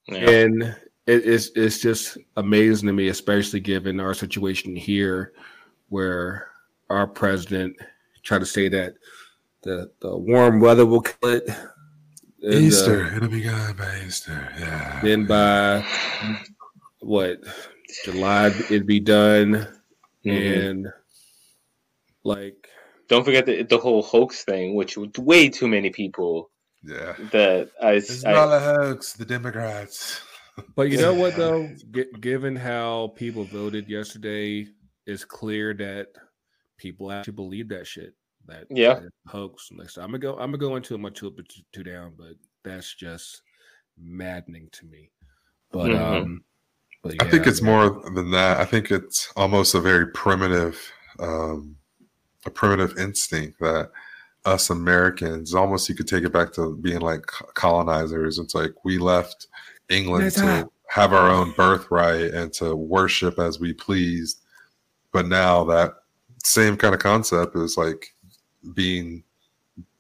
Yeah. And it, it's it's just amazing to me, especially given our situation here, where our president tried to say that the the warm weather will kill it. And, Easter, uh, it'll be gone by Easter. Yeah. Then by what July it'd be done, mm-hmm. and like don't forget the the whole hoax thing, which way too many people. Yeah. That I. It's I, not a hoax. The Democrats. But you know what though, G- given how people voted yesterday, it's clear that people actually believe that shit that yeah that hoax. So I'm gonna go. I'm gonna go into my two up two down, but that's just maddening to me. But mm-hmm. um, but yeah, I think it's more than that. I think it's almost a very primitive, um, a primitive instinct that us Americans almost you could take it back to being like colonizers. It's like we left England to have our own birthright and to worship as we pleased. But now that same kind of concept is like being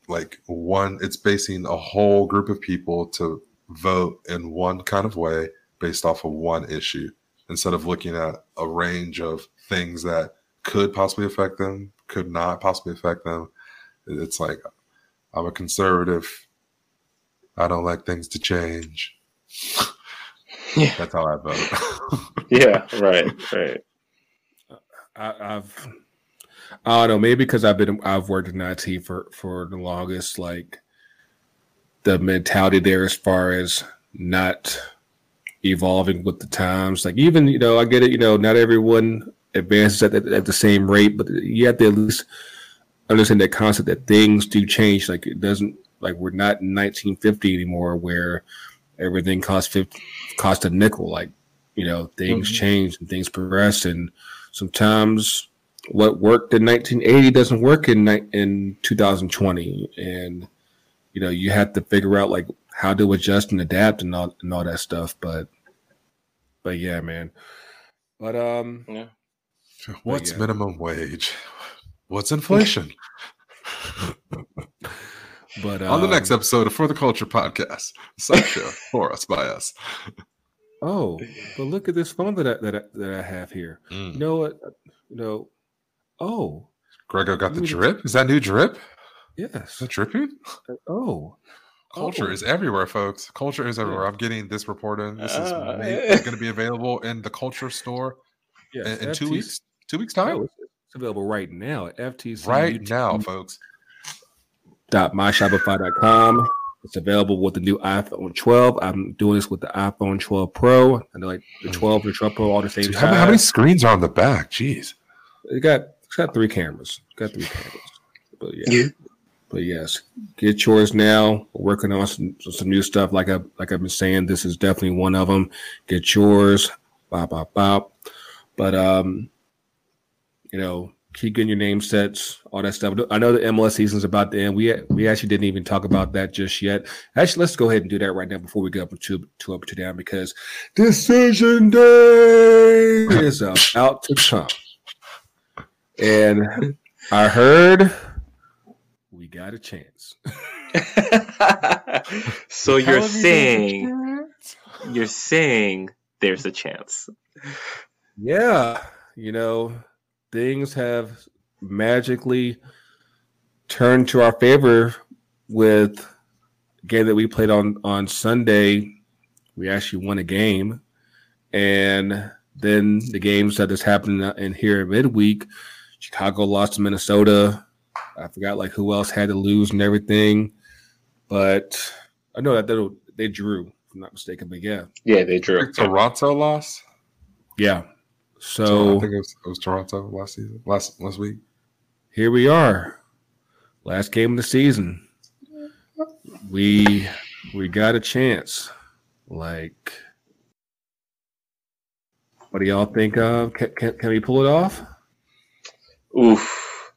like one it's basing a whole group of people to vote in one kind of way based off of one issue instead of looking at a range of things that could possibly affect them could not possibly affect them it's like i'm a conservative i don't like things to change yeah that's how i vote yeah right right I, i've I don't know. Maybe because I've been I've worked in IT for for the longest. Like the mentality there, as far as not evolving with the times. Like even you know, I get it. You know, not everyone advances at the, at the same rate, but you have to at least understand that concept that things do change. Like it doesn't like we're not in 1950 anymore, where everything costs 50, cost a nickel. Like you know, things mm-hmm. change and things progress, and sometimes what worked in 1980 doesn't work in in 2020 and you know you have to figure out like how to adjust and adapt and all and all that stuff but but yeah man but um yeah what's yeah. minimum wage what's inflation but um, on the next um, episode of for the culture podcast side show for us by us oh but look at this phone that i that I, that I have here mm. you know what you know Oh, Grego got the drip. Is that new drip? Yes. Is that dripping? Uh, oh. Culture oh. is everywhere, folks. Culture is everywhere. I'm getting this report in. This is uh, going to be available in the Culture store yes, in, in two weeks. Two weeks time. It's available right now at FTC. Right YouTube. now, folks. Dot myshopify.com. It's available with the new iPhone 12. I'm doing this with the iPhone 12 Pro. I know like the 12 and the 12 Pro all the same. Dude, how, how, many screens are on the back? Jeez. It got it's got three cameras. Got three cameras. But yeah. yeah. But yes, get yours now. We're working on some, some new stuff. Like I like I've been saying, this is definitely one of them. Get yours. Bop bop bop. But um, you know, keep getting your name sets, all that stuff. I know the MLS season's about to end. We we actually didn't even talk about that just yet. Actually, let's go ahead and do that right now before we get up to two up to down because decision day is about to come. And I heard we got a chance. so you're saying you're saying there's a chance. Yeah, you know, things have magically turned to our favor with a game that we played on on Sunday. We actually won a game, and then the games that just happened in here midweek, Chicago lost to Minnesota. I forgot like who else had to lose and everything, but I know that they, they drew, if I'm not mistaken. But yeah, yeah, they drew. Toronto lost. Yeah, so I think it was, it was Toronto last season, last last week. Here we are, last game of the season. We we got a chance. Like, what do y'all think of? Can, can, can we pull it off? Oof,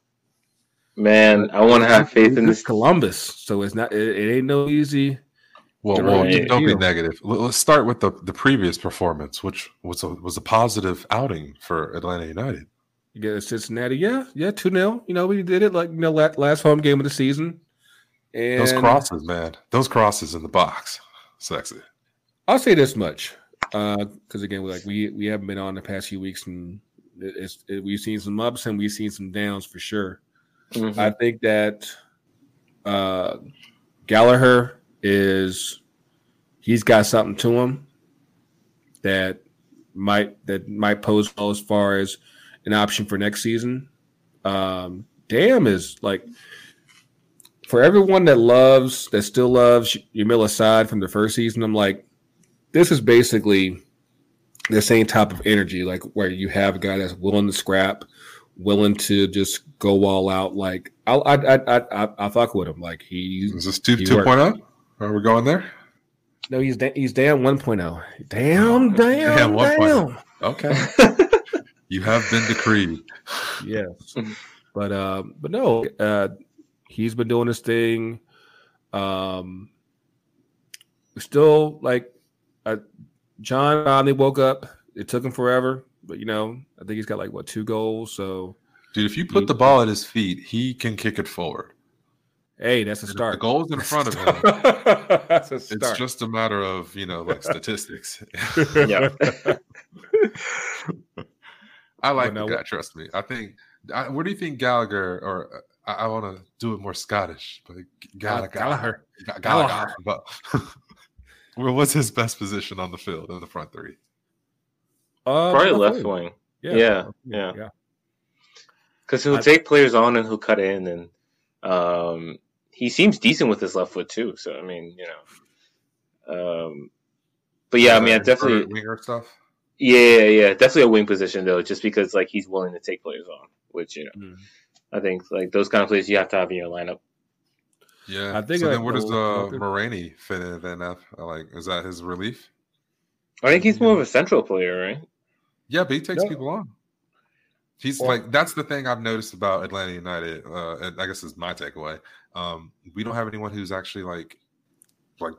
man! I want to have faith in this Columbus. So it's not. It, it ain't no easy well, well don't be negative. Let's start with the, the previous performance, which was a, was a positive outing for Atlanta United. You get a Cincinnati, yeah, yeah, two 0 You know, we did it like you know last home game of the season. And those crosses, man, those crosses in the box, sexy. I'll say this much, because uh, again, like we we haven't been on the past few weeks, and it's, it, we've seen some ups and we've seen some downs for sure. Mm-hmm. I think that uh, Gallagher is he's got something to him that might that might pose well as far as an option for next season. Um, Damm is like for everyone that loves that still loves Yamil Asad from the first season. I'm like, this is basically the same type of energy, like where you have a guy that's willing to scrap, willing to just go all out. Like I I I I, I fuck with him. Like he is this two two oh? Are we going there? No, he's da- he's down 1.0. Damn, damn, damn. damn. Okay. you have been decreed. Yes. But uh, but no, uh, he's been doing his thing. Um, still like uh, John finally woke up. It took him forever, but you know, I think he's got like what two goals. So, dude, if you put the ball at his feet, he can kick it forward. Hey, that's a start. The goal's in front of him. that's a start. It's just a matter of you know like statistics. yeah. I like well, the guy. Trust me. I think. I, what do you think Gallagher or I, I want to do it more Scottish, but Gallagher. Gallagher. Gallagher. But well, what's his best position on the field in the front three? Uh, Probably left wing. Yeah, yeah, yeah. Because yeah. he'll take players on and he'll cut in and um, he seems decent with his left foot too. So I mean, you know, um, but yeah, I mean, I definitely winger stuff. Yeah, yeah, definitely a wing position though, just because like he's willing to take players on, which you know, mm. I think like those kind of players you have to have in your lineup. Yeah, I think. So I then, where does uh, Mulraney fit in? Then, like, is that his relief? I think he's more of a central player, right? Yeah, but he takes people on. He's well, like that's the thing I've noticed about Atlanta United. Uh, and I guess is my takeaway. Um, we don't have anyone who's actually like, like,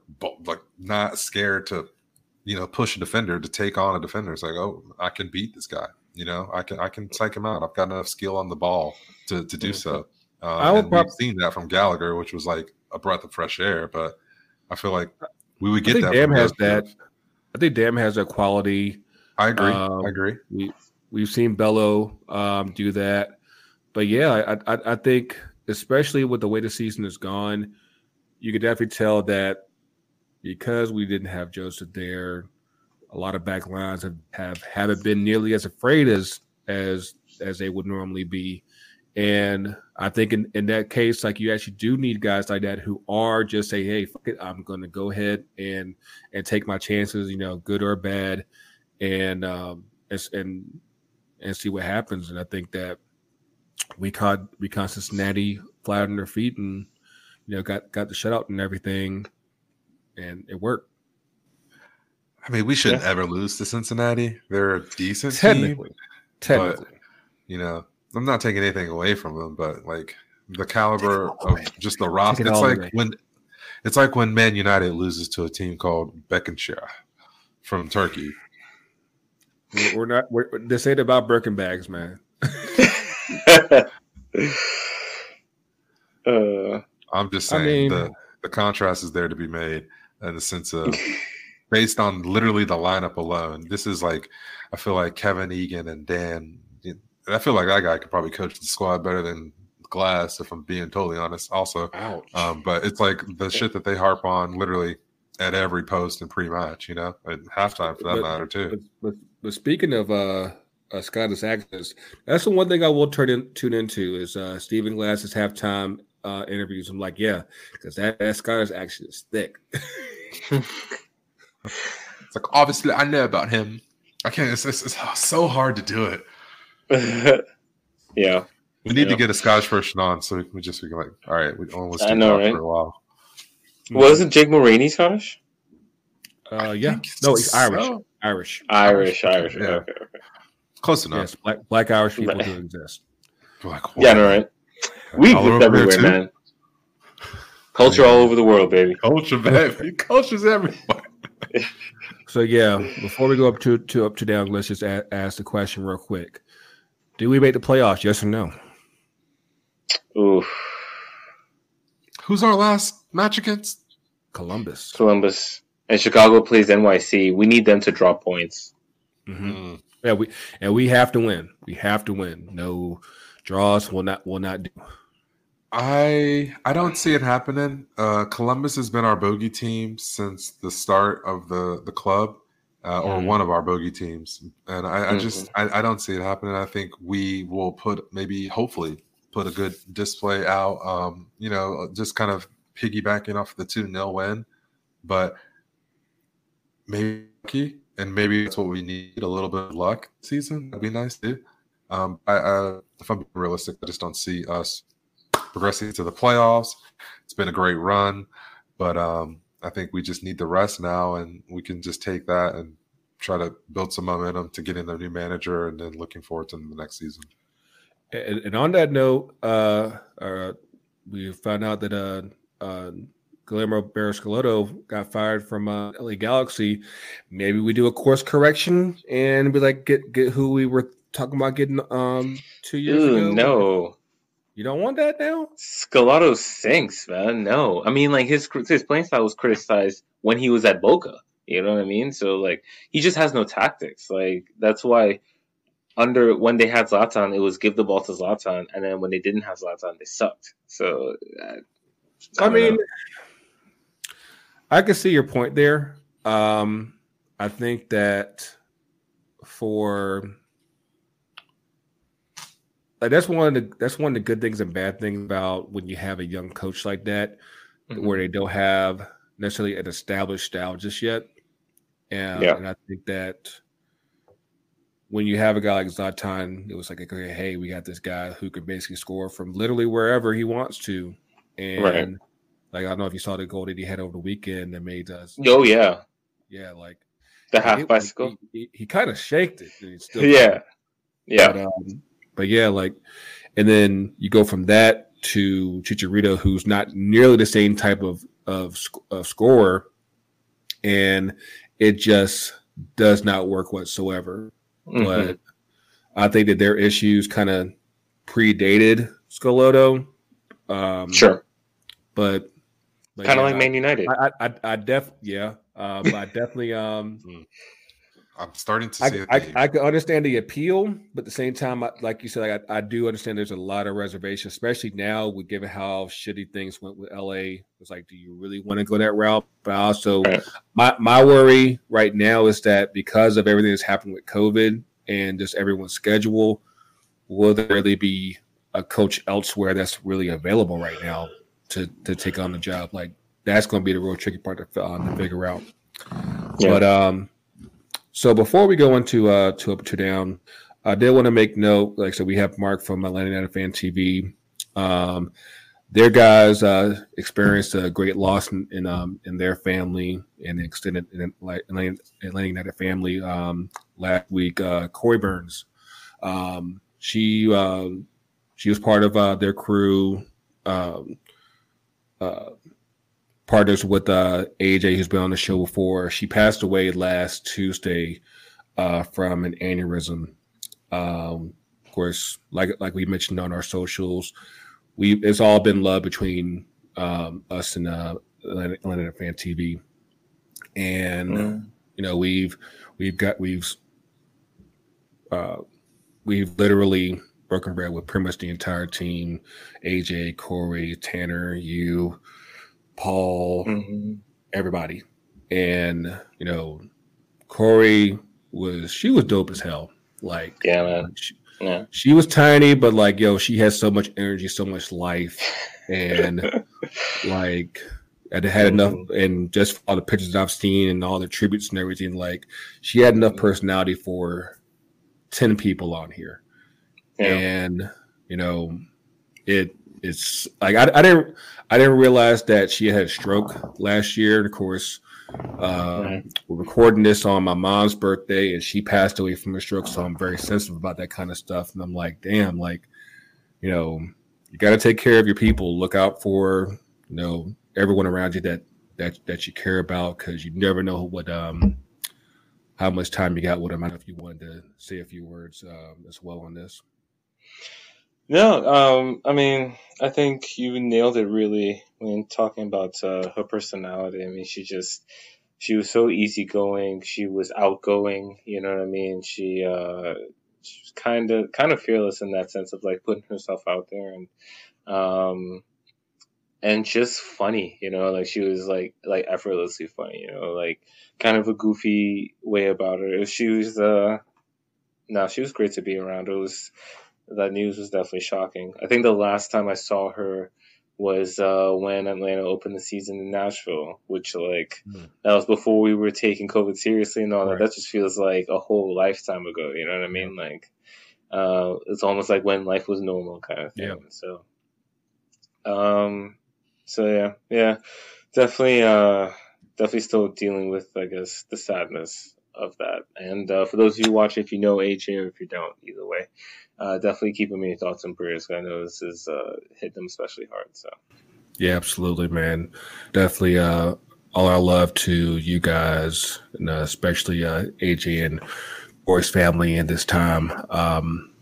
like not scared to, you know, push a defender to take on a defender. It's like, oh, I can beat this guy. You know, I can I can psych him out. I've got enough skill on the ball to to do mm-hmm. so. Uh, I would probably seen that from Gallagher, which was like a breath of fresh air. But I feel like we would get that. Damm has that. I think Damm has that quality. I agree. Um, I agree. We we've seen Bello um, do that, but yeah, I, I I think especially with the way the season has gone, you could definitely tell that because we didn't have Josef there, a lot of back lines have, have haven't been nearly as afraid as as as they would normally be. And I think in, in that case, like you actually do need guys like that who are just say, hey, fuck it, I'm gonna go ahead and and take my chances, you know, good or bad, and um and and see what happens. And I think that we caught we caught Cincinnati flat on their feet and you know got got the shutout and everything, and it worked. I mean, we shouldn't yeah. ever lose to Cincinnati. They're a decent technically. Team. Technically. But, you know, I'm not taking anything away from them, but like the caliber of just the roster, it's like when it's like when Man United loses to a team called Başakşehir from Turkey. We're not. We're, this ain't about Birkin bags, man. uh, I'm just saying I mean, the the contrast is there to be made in the sense of based on literally the lineup alone. This is like I feel like Kevin Egan and Dan. I feel like that guy could probably coach the squad better than Glass, if I'm being totally honest. Also, um, but it's like the shit that they harp on literally at every post and pre-match. You know, at halftime for that but, matter too. But, but, but speaking of uh, uh, Scottish accents, that's the one thing I will turn in, tune into is uh, Stephen Glass's halftime uh, interviews. I'm like, yeah, because that, that Scottish accent is thick. it's like obviously I know about him. I can't. It's, it's, it's so hard to do it. yeah, we need to get a Scottish person on so we just we can like, all right, we almost I know, right? for a while. Wasn't Jake Mulraney Scottish? Uh, yeah, no, he's Irish. So. Irish. Irish. Irish. Yeah. Okay, okay. Close enough. Yes, black, black Irish people do exist. Black, yeah, no, right. We exist everywhere, man. Culture all over the world, baby. Culture, baby. Culture's everywhere. so yeah, before we go up to, to up to down, let's just a- ask the question real quick: Do we make the playoffs? Yes or no? Oof. Who's our last match against? Columbus. Columbus and Chicago plays NYC. We need them to drop points. Mm-hmm. Yeah, we and we have to win. We have to win. No draws will not will not do. I I don't see it happening. Uh, Columbus has been our bogey team since the start of the the club, uh, or mm. one of our bogey teams, and I, mm-hmm. I just I, I, don't see it happening. I think we will put maybe hopefully put a good display out. Um, you know, just kind of piggybacking off the two 0 win, but maybe and maybe that's what we need a little bit of luck season. That'd be nice too. Um, I, I, if I'm being realistic, I just don't see us progressing to the playoffs. It's been a great run, but um, I think we just need the rest now, and we can just take that and try to build some momentum to get in a new manager, and then looking forward to the next season. And, and on that note, uh, uh, we found out that uh, uh Guillermo Barros got fired from uh, LA Galaxy. Maybe we do a course correction and be like, get get who we were talking about getting um two years Ooh, ago. No, you don't want that now. Schelotto sinks, man. No, I mean like his his playing style was criticized when he was at Boca. You know what I mean? So like he just has no tactics. Like that's why under when they had Zlatan, it was give the ball to Zlatan, and then when they didn't have Zlatan, they sucked. So uh, I, I mean, know. I can see your point there. Um, I think that for like that's one of the that's one of the good things and bad things about when you have a young coach like that, mm-hmm. where they don't have necessarily an established style just yet. And, yeah. and I think that when you have a guy like Zlatan, it was like, okay, hey, we got this guy who can basically score from literally wherever he wants to, and right. Like I don't know if you saw the goal that he had over the weekend that made us. Oh yeah, yeah, like the half it, bicycle. He, he, he kind of shaked it. yeah, yeah. But, um, but, yeah, like, and then you go from that to Chicharito, who's not nearly the same type of of, of scorer, and it just does not work whatsoever. Mm-hmm. But I think that their issues kind of predated Schelotto. Um, sure. But kind of yeah, like Man United. I, I, I def, yeah. Um, I definitely, um, hmm. I'm starting to see. I, I, I, can understand the appeal, but at the same time, like you said, like I, I, do understand there's a lot of reservation, especially now with given how shitty things went with LA. It's like, do you really want to go that route? But also, right. my my worry right now is that because of everything that's happened with COVID and just everyone's schedule, will there really be a coach elsewhere that's really available right now to to take on the job. Like that's going to be the real tricky part to, uh, to figure out. Yeah. But um, so before we go into uh to up to down, I did want to make note. Like so, we have Mark from Atlanta United Fan TV. Um, their guys uh, experienced a great loss in in, um, in their family and the extended in, like Atlanta United family um, last week. Uh, Corey Burns Um, she um, she was part of uh, their crew. Um, uh, partners with uh, AJ, who's been on the show before. She passed away last Tuesday uh, from an aneurysm. Um, of course, like like we mentioned on our socials, we it's all been love between um, us and uh, Atlanta Fan TV, and mm. you know we've we've got we've uh, we've literally broken bread with pretty much the entire team AJ, Corey, Tanner, you, Paul, mm-hmm. everybody. And, you know, Corey was, she was dope as hell. Like, yeah, man. She, yeah. she was tiny, but like, yo, she has so much energy, so much life. And like, I had mm-hmm. enough, and just all the pictures I've seen and all the tributes and everything, like, she had enough mm-hmm. personality for 10 people on here yeah. and you know it it's like I, I didn't I didn't realize that she had a stroke last year. And of course, uh, we're recording this on my mom's birthday, and she passed away from a stroke. So I'm very sensitive about that kind of stuff. And I'm like, damn, like you know, you got to take care of your people. Look out for you know everyone around you that that that you care about because you never know what um how much time you got with them. I don't know if you wanted to say a few words um, as well on this. No, um, I mean, I think you nailed it really when talking about uh, her personality. I mean, she just she was so easygoing. She was outgoing. You know what I mean? She uh, kind of kind of fearless in that sense of like putting herself out there and um and just funny. You know, like she was like like effortlessly funny. You know, like kind of a goofy way about her. She was uh no, she was great to be around. It was that news was definitely shocking. I think the last time I saw her was uh, when Atlanta opened the season in Nashville, which like mm. that was before we were taking COVID seriously and all right. that. That just feels like a whole lifetime ago. You know what I mean? Yeah. Like uh, it's almost like when life was normal kind of thing. Yeah. So, um, so yeah, yeah, definitely, uh, definitely still dealing with I guess the sadness of that. And uh, for those of you watching, if you know AJ or if you don't, either way, uh, definitely keep them in your thoughts and prayers. Because I know this has uh, hit them especially hard. So, yeah, absolutely, man. Definitely, uh, all our love to you guys, and uh, especially uh, AJ and Boy's family in this time. Um,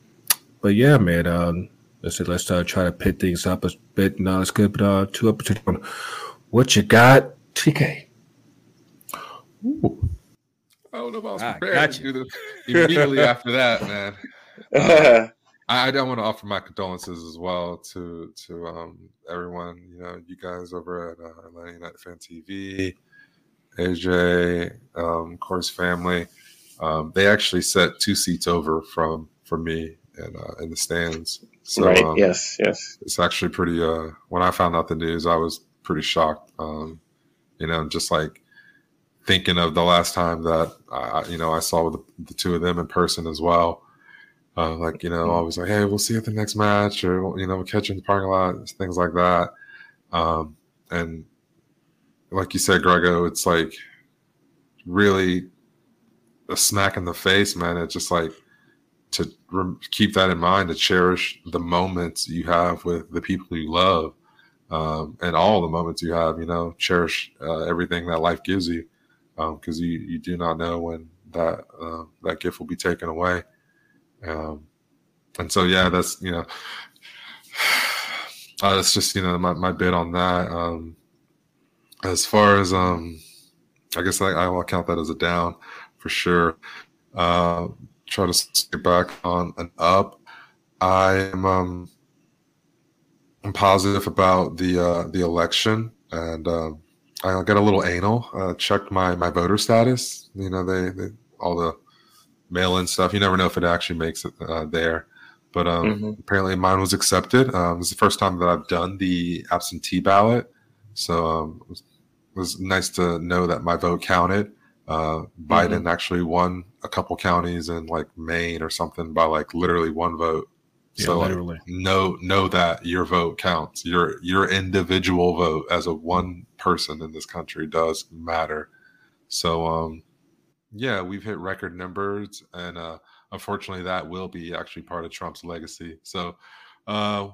but yeah, man. Um, let's let's uh, try to pit things up a bit. Not as good, but uh, two up to one. What you got, TK? Ooh. I don't know if I was ah, prepared ah, to do this immediately after that, man. Uh, I, I want to offer my condolences as well to to um, everyone. You know, you guys over at uh, Atlanta United Fan TV, AJ, um, Corey's family. Um, they actually set two seats over from from me and uh, in the stands. So, right. Um, yes. Yes. It's actually pretty. Uh, when I found out the news, I was pretty shocked. Um, you know, just like thinking of the last time that I, you know I saw the, the two of them in person as well. Uh, like you know, always like, hey, we'll see you at the next match, or you know, we'll catch you in the parking lot, things like that. Um, and like you said, Grego, it's like really a smack in the face, man. It's just like to re- keep that in mind, to cherish the moments you have with the people you love, um, and all the moments you have. You know, cherish uh, everything that life gives you because um, you you do not know when that uh, that gift will be taken away. Um, and so yeah, that's you know uh, that's just you know my, my bit on that. Um, as far as um, I guess I, I will count that as a down for sure. Uh, try to get back on an up. I am um, I'm positive about the uh, the election and. Um, I got a little anal. Uh, checked my my voter status. You know, they, they all the mail-in stuff. You never know if it actually makes it uh, there. But um, mm-hmm. apparently, mine was accepted. Um, it was the first time that I've done the absentee ballot, so um, it, was, it, was, nice to know that my vote counted. Uh, Biden mm-hmm. actually won a couple counties in like Maine or something by like literally one vote. Yeah, so literally. Like, know know that your vote counts. Your your individual vote as a one person in this country does matter. So um yeah, we've hit record numbers and uh unfortunately, that will be actually part of Trump's legacy. So uh,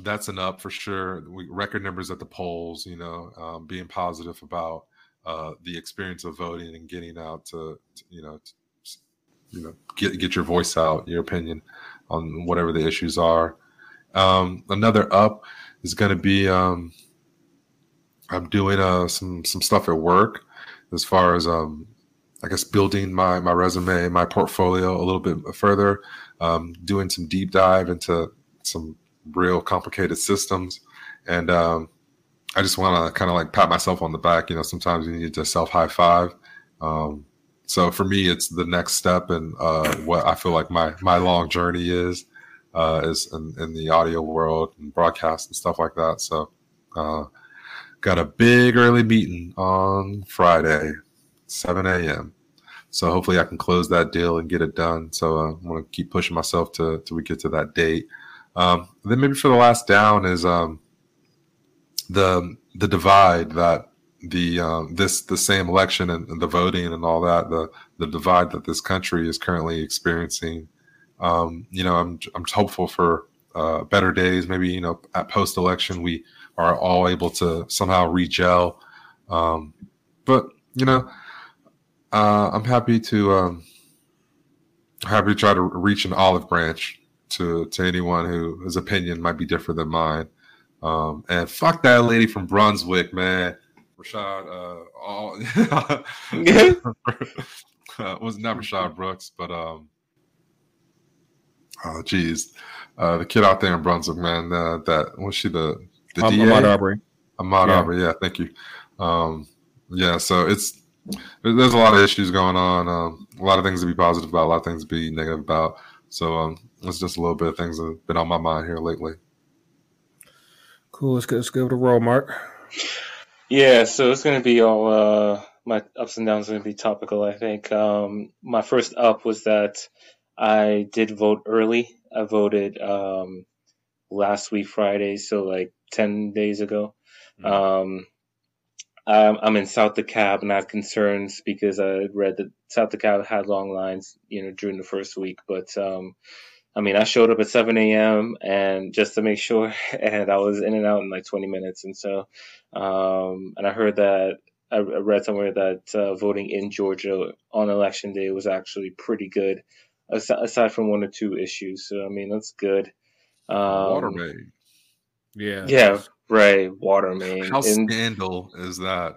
that's an up for sure. We, record numbers at the polls, you know, um, being positive about uh, the experience of voting and getting out to, to you know, to, you know, get get your voice out, your opinion on whatever the issues are. Um, another up is going to be um, I'm doing uh, some some stuff at work as far as um, I guess building my my resume, my portfolio a little bit further, um, doing some deep dive into some real complicated systems, and um, I just want to kind of like pat myself on the back. You know, sometimes you need to self high five. Um, so for me, it's the next step and uh, what I feel like my my long journey is uh, is in, in, the audio world and broadcast and stuff like that. So uh, got a big early meeting on Friday, 7 a.m. So hopefully I can close that deal and get it done. So uh, I'm to keep pushing myself to till we get to that date. Um, then maybe for the last down is um, the the divide that the um, this the same election and, the voting and all that the the divide that this country is currently experiencing. Um, you know, I'm I'm hopeful for uh, better days. Maybe you know, at post election, we are all able to somehow regel. Um, but you know, uh, I'm happy to um, happy to try to reach an olive branch to to anyone who whose opinion might be different than mine. Um, and fuck that lady from Brunswick, man. Rashad, uh, all uh, was not Rayshard Brooks, but um, oh geez, uh, the kid out there in Brunswick, man. Uh, that was she the the um, DA? Ahmaud Arbery. Ahmaud yeah. Arbery, yeah, thank you. Um, yeah, so it's there's a lot of issues going on, um, a lot of things to be positive about, a lot of things to be negative about. So um, it's just a little bit of things that have been on my mind here lately. Cool. Let's go. Let's go to roll, Mark. Yeah. So it's going to be all uh, my ups and downs. are Going to be topical. I think. Um, my first up was that I did vote early. I voted um, last week Friday, so like ten days ago. Mm-hmm. Um, I'm, I'm in South DeKalb and I have concerns because I read that South DeKalb had long lines, you know, during the first week. But um, I mean, I showed up at 7 a.m. and just to make sure, and I was in and out in like 20 minutes. And so, um, and I heard that I read somewhere that uh, voting in Georgia on election day was actually pretty good, aside from one or two issues. So I mean, that's good. Um, Water main. Yeah. Yeah. Right. Water main. How and, scandal is that?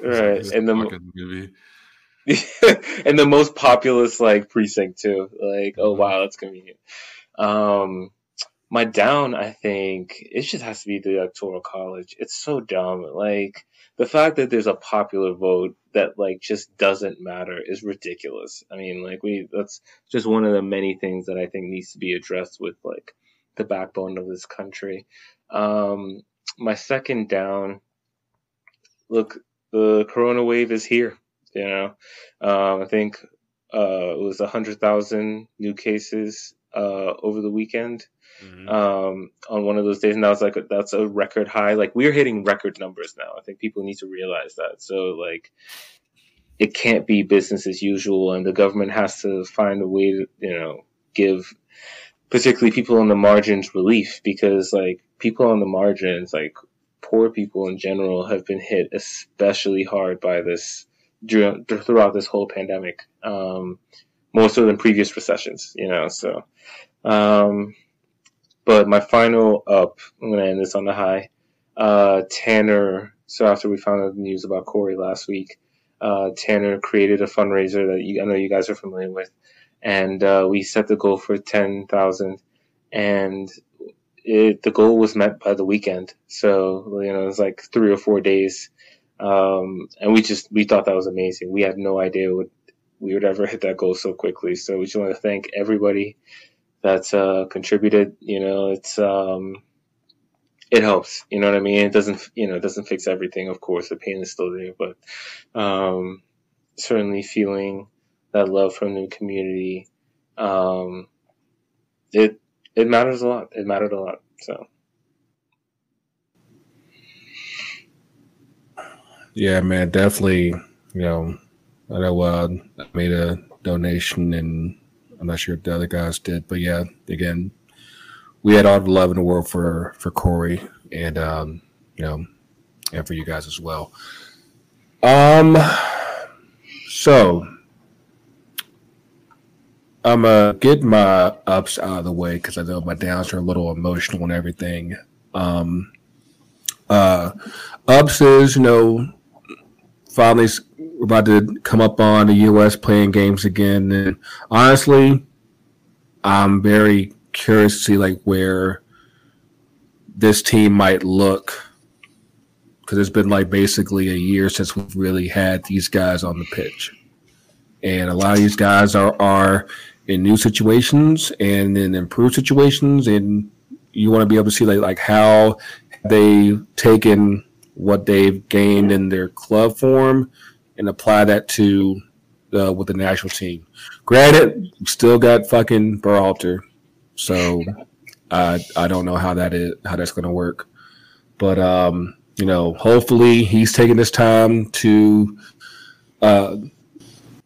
Right. and the movie. and the most populous like precinct too. Like, oh mm-hmm. wow, that's convenient. Um, my down, I think it just has to be the electoral college. It's so dumb. Like the fact that there's a popular vote that like just doesn't matter is ridiculous. I mean, like we that's just one of the many things that I think needs to be addressed with like the backbone of this country. Um, my second down, look, the corona wave is here. You know, um, I think uh, it was a hundred thousand new cases uh, over the weekend mm-hmm. um, on one of those days, and that was like a, that's a record high. Like we're hitting record numbers now. I think people need to realize that. So like, it can't be business as usual, and the government has to find a way to you know give particularly people on the margins relief because like people on the margins like poor people in general have been hit especially hard by this throughout this whole pandemic, um, more so than previous recessions, you know. So, um, but my final up, I'm gonna end this on the high. Uh, Tanner. So after we found out the news about Corey last week, uh, Tanner created a fundraiser that you, I know you guys are familiar with, and uh, we set the goal for ten thousand, and it, the goal was met by the weekend. So you know it was like three or four days um, and we just we thought that was amazing. We had no idea what we would ever hit that goal so quickly. So we just want to thank everybody that's uh, contributed. You know, it's um, it helps. You know what I mean? It doesn't you know it doesn't fix everything. Of course, the pain is still there, but um, certainly feeling that love from the community. Um, it it matters a lot. It mattered a lot. So. Yeah, man, definitely. You know, I know uh, I made a donation and I'm not sure if the other guys did, but yeah, again, we had all the love in the world for for Corey and um, you know, and for you guys as well. Um, so I'm gonna get my ups out of the way because I know my downs are a little emotional and everything. Um, uh, ups is you know finally about to come up on the U.S. playing games again, and honestly, I'm very curious to see like where this team might look because it's been like basically a year since we've really had these guys on the pitch, and a lot of these guys are are in new situations and in improved situations, and you want to be able to see like like how they've taken what they've gained in their club form and apply that to uh, with the national team. Granted, still got fucking Berhalter, so I I don't know how that is how that's going to work, but um, you know, hopefully he's taking this time to uh,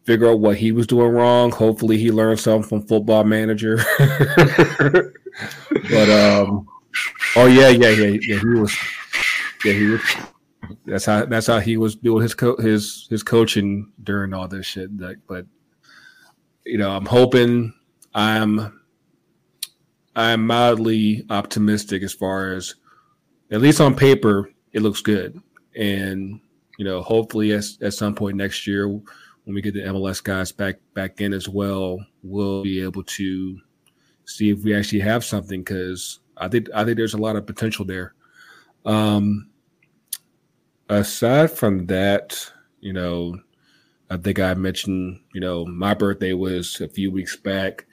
figure out what he was doing wrong. Hopefully he learned something from Football Manager. but um, oh yeah, yeah, yeah, yeah. He was, yeah, he was. That's how that's how he was doing his co- his his coaching during all this shit. Like, but you know, I'm hoping I'm I'm mildly optimistic as far as at least on paper it looks good, and you know, hopefully at at some point next year when we get the MLS guys back back in as well, we'll be able to see if we actually have something because I think I think there's a lot of potential there. Um, aside from that, you know, I think I mentioned, you know, my birthday was a few weeks back,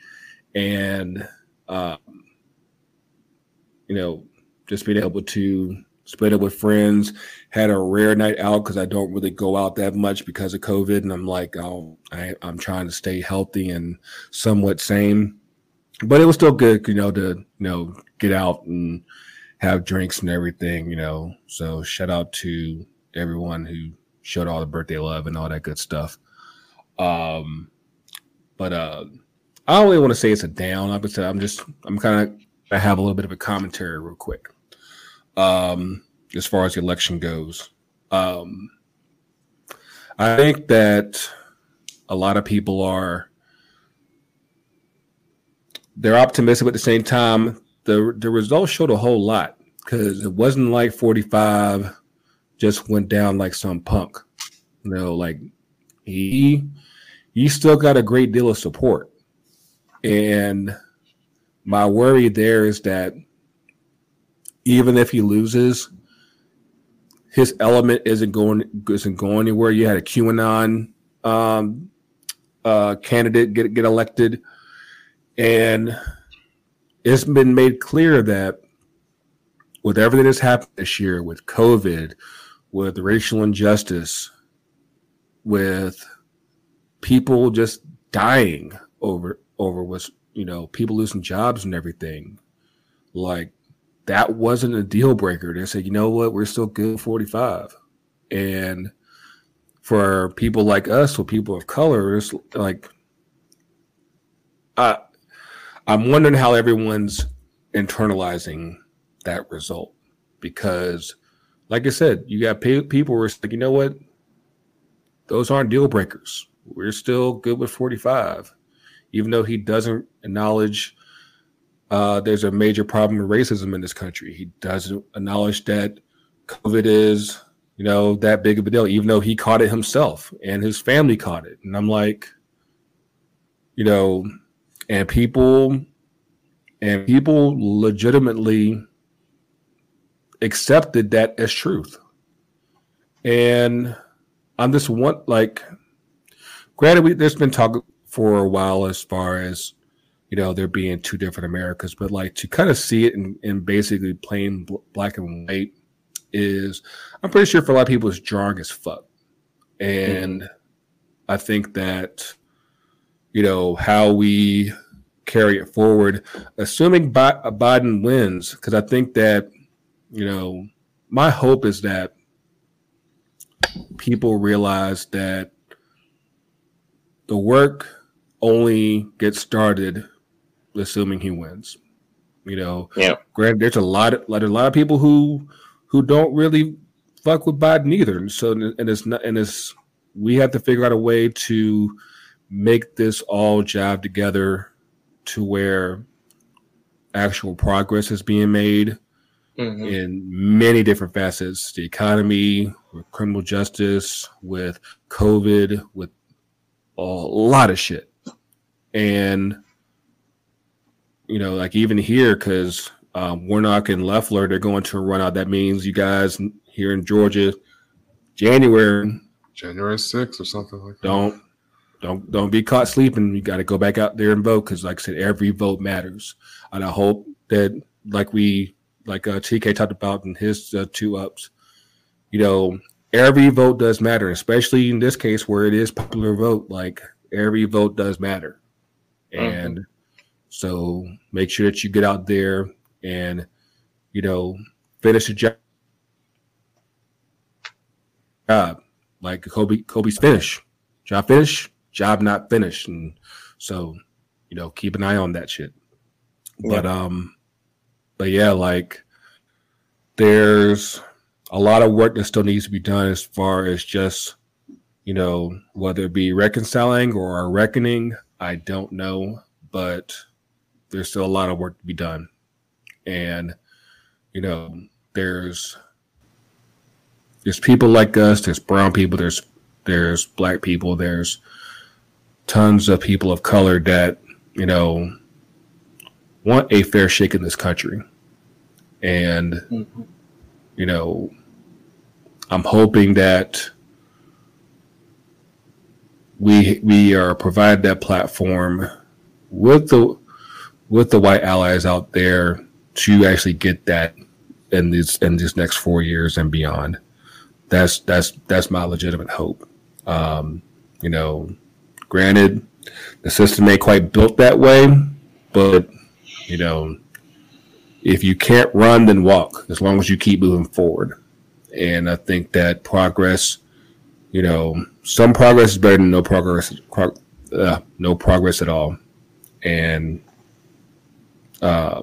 and um, you know, just being able to spend it with friends. Had a rare night out because I don't really go out that much because of COVID, and I'm like, oh, I, I'm trying to stay healthy and somewhat sane. But it was still good, you know, to you know get out and have drinks and everything, you know. So shout out to everyone who showed all the birthday love and all that good stuff. Um, but uh, I don't really want to say it's a down. Like I said, I'm just I'm kind of I have a little bit of a commentary real quick. Um, as far as the election goes, um, I think that a lot of people are they're optimistic, but at the same time, the the results showed a whole lot because it wasn't like 45 just went down like some punk. You know, like he he still got a great deal of support. And my worry there is that even if he loses, his element isn't going isn't going anywhere. You had a QAnon um, uh, candidate get get elected, and it's been made clear that with everything that's happened this year, with COVID, with racial injustice, with people just dying over over what's you know people losing jobs and everything, like that wasn't a deal breaker. They said, you know what, we're still good 45. And for people like us, for people of color, it's like I I'm wondering how everyone's internalizing that result because like I said, you got people who are like, you know what? Those aren't deal breakers. We're still good with 45, even though he doesn't acknowledge uh, there's a major problem with racism in this country. He doesn't acknowledge that COVID is, you know, that big of a deal, even though he caught it himself and his family caught it. And I'm like, you know, and people and people legitimately accepted that as truth. And I'm just one like granted we, there's been talk for a while as far as you know, there being two different Americas, but like to kind of see it in, in basically plain black and white is, I'm pretty sure for a lot of people, it's jarring as fuck. And mm-hmm. I think that, you know, how we carry it forward, assuming Biden wins, because I think that, you know, my hope is that people realize that the work only gets started assuming he wins. You know, yeah. Granted, there's a lot of like, a lot of people who who don't really fuck with Biden either, and so and it's not and it's we have to figure out a way to make this all jive together to where actual progress is being made mm-hmm. in many different facets the economy with criminal justice with covid with a lot of shit and you know, like even here, because um, Warnock and Leffler, they're going to run out. That means you guys here in Georgia, January, January 6th or something like that. Don't don't don't be caught sleeping. You got to go back out there and vote because, like I said, every vote matters. And I hope that, like we, like uh, TK talked about in his uh, two ups, you know, every vote does matter, especially in this case where it is popular vote. Like every vote does matter, mm-hmm. and so make sure that you get out there and, you know, finish the job. Like Kobe, Kobe's finish, job finish, job not finished, and so you know, keep an eye on that shit. Yeah. But um, but yeah, like there's a lot of work that still needs to be done as far as just you know whether it be reconciling or a reckoning. I don't know, but there's still a lot of work to be done. And, you know, there's there's people like us, there's brown people, there's there's black people, there's tons of people of color that, you know, want a fair shake in this country. And mm-hmm. you know, I'm hoping that we we are provided that platform with the with the white allies out there to actually get that in these in these next four years and beyond. That's that's that's my legitimate hope. Um, you know, granted, the system ain't quite built that way, but you know, if you can't run, then walk. As long as you keep moving forward, and I think that progress, you know, some progress is better than no progress, uh, no progress at all, and uh,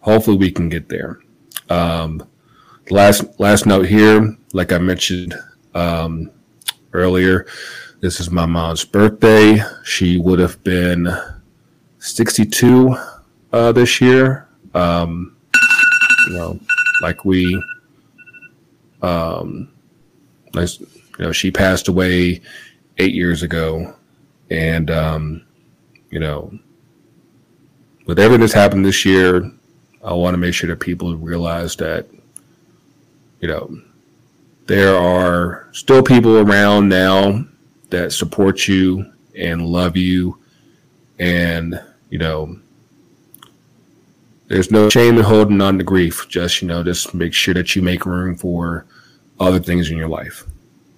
hopefully we can get there. Um, last last note here, like I mentioned um, earlier, this is my mom's birthday. She would have been 62 uh, this year. Um, you know, like we, um, you know, she passed away eight years ago, and um, you know, with everything that's happened this year, I want to make sure that people realize that, you know, there are still people around now that support you and love you. And, you know, there's no shame in holding on to grief. Just, you know, just make sure that you make room for other things in your life,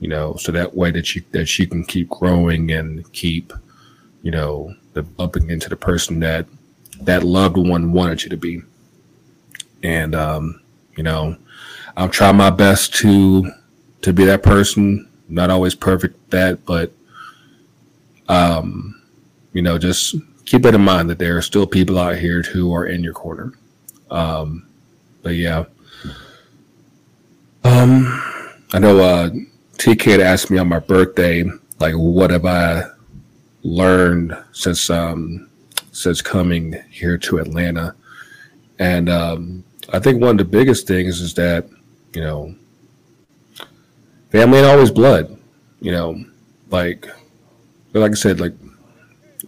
you know, so that way that you, that you can keep growing and keep, you know, developing into the person that that loved one wanted you to be. And um, you know, I'll try my best to to be that person. Not always perfect that, but um, you know, just keep that in mind that there are still people out here who are in your corner. Um, but yeah. Um, I know uh, TK had asked me on my birthday, like, what have I learned since um, since coming here to Atlanta. And um, I think one of the biggest things is that, you know, family ain't always blood. You know, like, like I said, like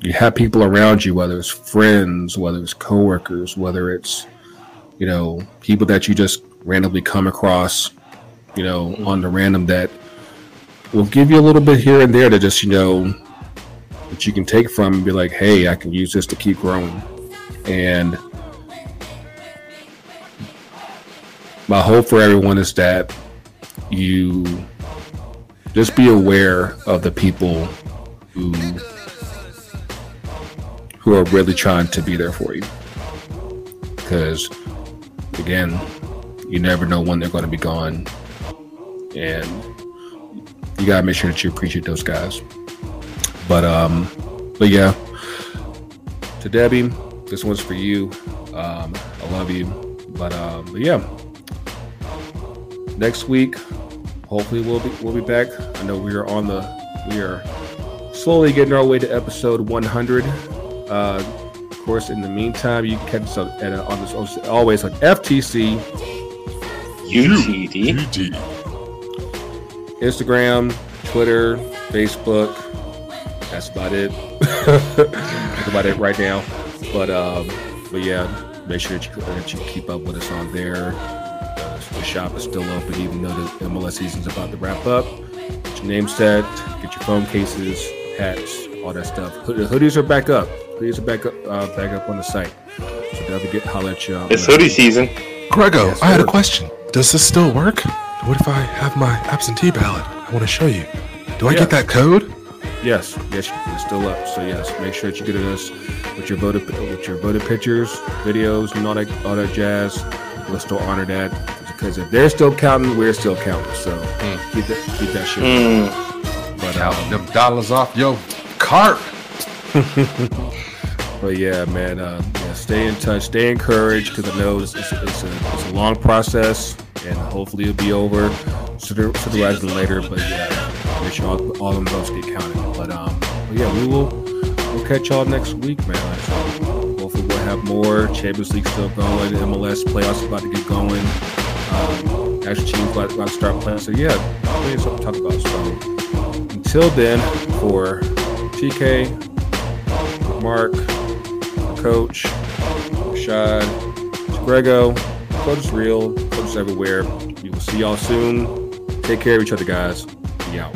you have people around you, whether it's friends, whether it's coworkers, whether it's, you know, people that you just randomly come across, you know, mm-hmm. on the random that will give you a little bit here and there to just, you know, that you can take from and be like, hey, I can use this to keep growing. And my hope for everyone is that you just be aware of the people who who are really trying to be there for you. Because again, you never know when they're going to be gone. And you got to make sure that you appreciate those guys. But um, but yeah, to Debbie, this one's for you. Um, I love you, but, um, but yeah, next week, hopefully we'll be we'll be back. I know we are on the we are slowly getting our way to episode 100. Uh, of course, in the meantime, you can catch us at, on this always on FTC, UTD, UT. Instagram, Twitter, Facebook. That's about it. That's about it right now. But um, but yeah, make sure that you, that you keep up with us on there. The shop is still open, even though the MLS season's about to wrap up. Get your name set, get your phone cases, hats, all that stuff. Hood- The hoodies are back up. Hoodies are back up, uh, back up on the site. So definitely get holler at you. it's hoodie season. Grego, Yes, I had a question. Does this still work? What if I have my absentee ballot? I want to show you. Do I Yeah. get that code? Yes, yes, it's still up. So yes, make sure that you get us with your voted with your voted pictures, videos, and all that all that jazz. We'll still honor that because if they're still counting, we're still counting. So keep that keep that shit. Mm. But Counting um, them dollars off your cart. but yeah, man, uh, yeah, stay in touch, stay encouraged because I know it's, it's, it's, a, it's a long process and hopefully it'll be over sooner, sooner rather than later. But yeah, make sure all, all them votes get counted. But um, but yeah, we will we'll catch y'all next week, man. So hopefully we'll have more Champions League still going, MLS playoffs about to get going. Actually, about, about to start playing. So yeah, plenty of something to talk about. So until then, for TK, Mark, Coach, Shad, Grego, Coach Real, Coach everywhere. We will see y'all soon. Take care of each other, guys. Be out.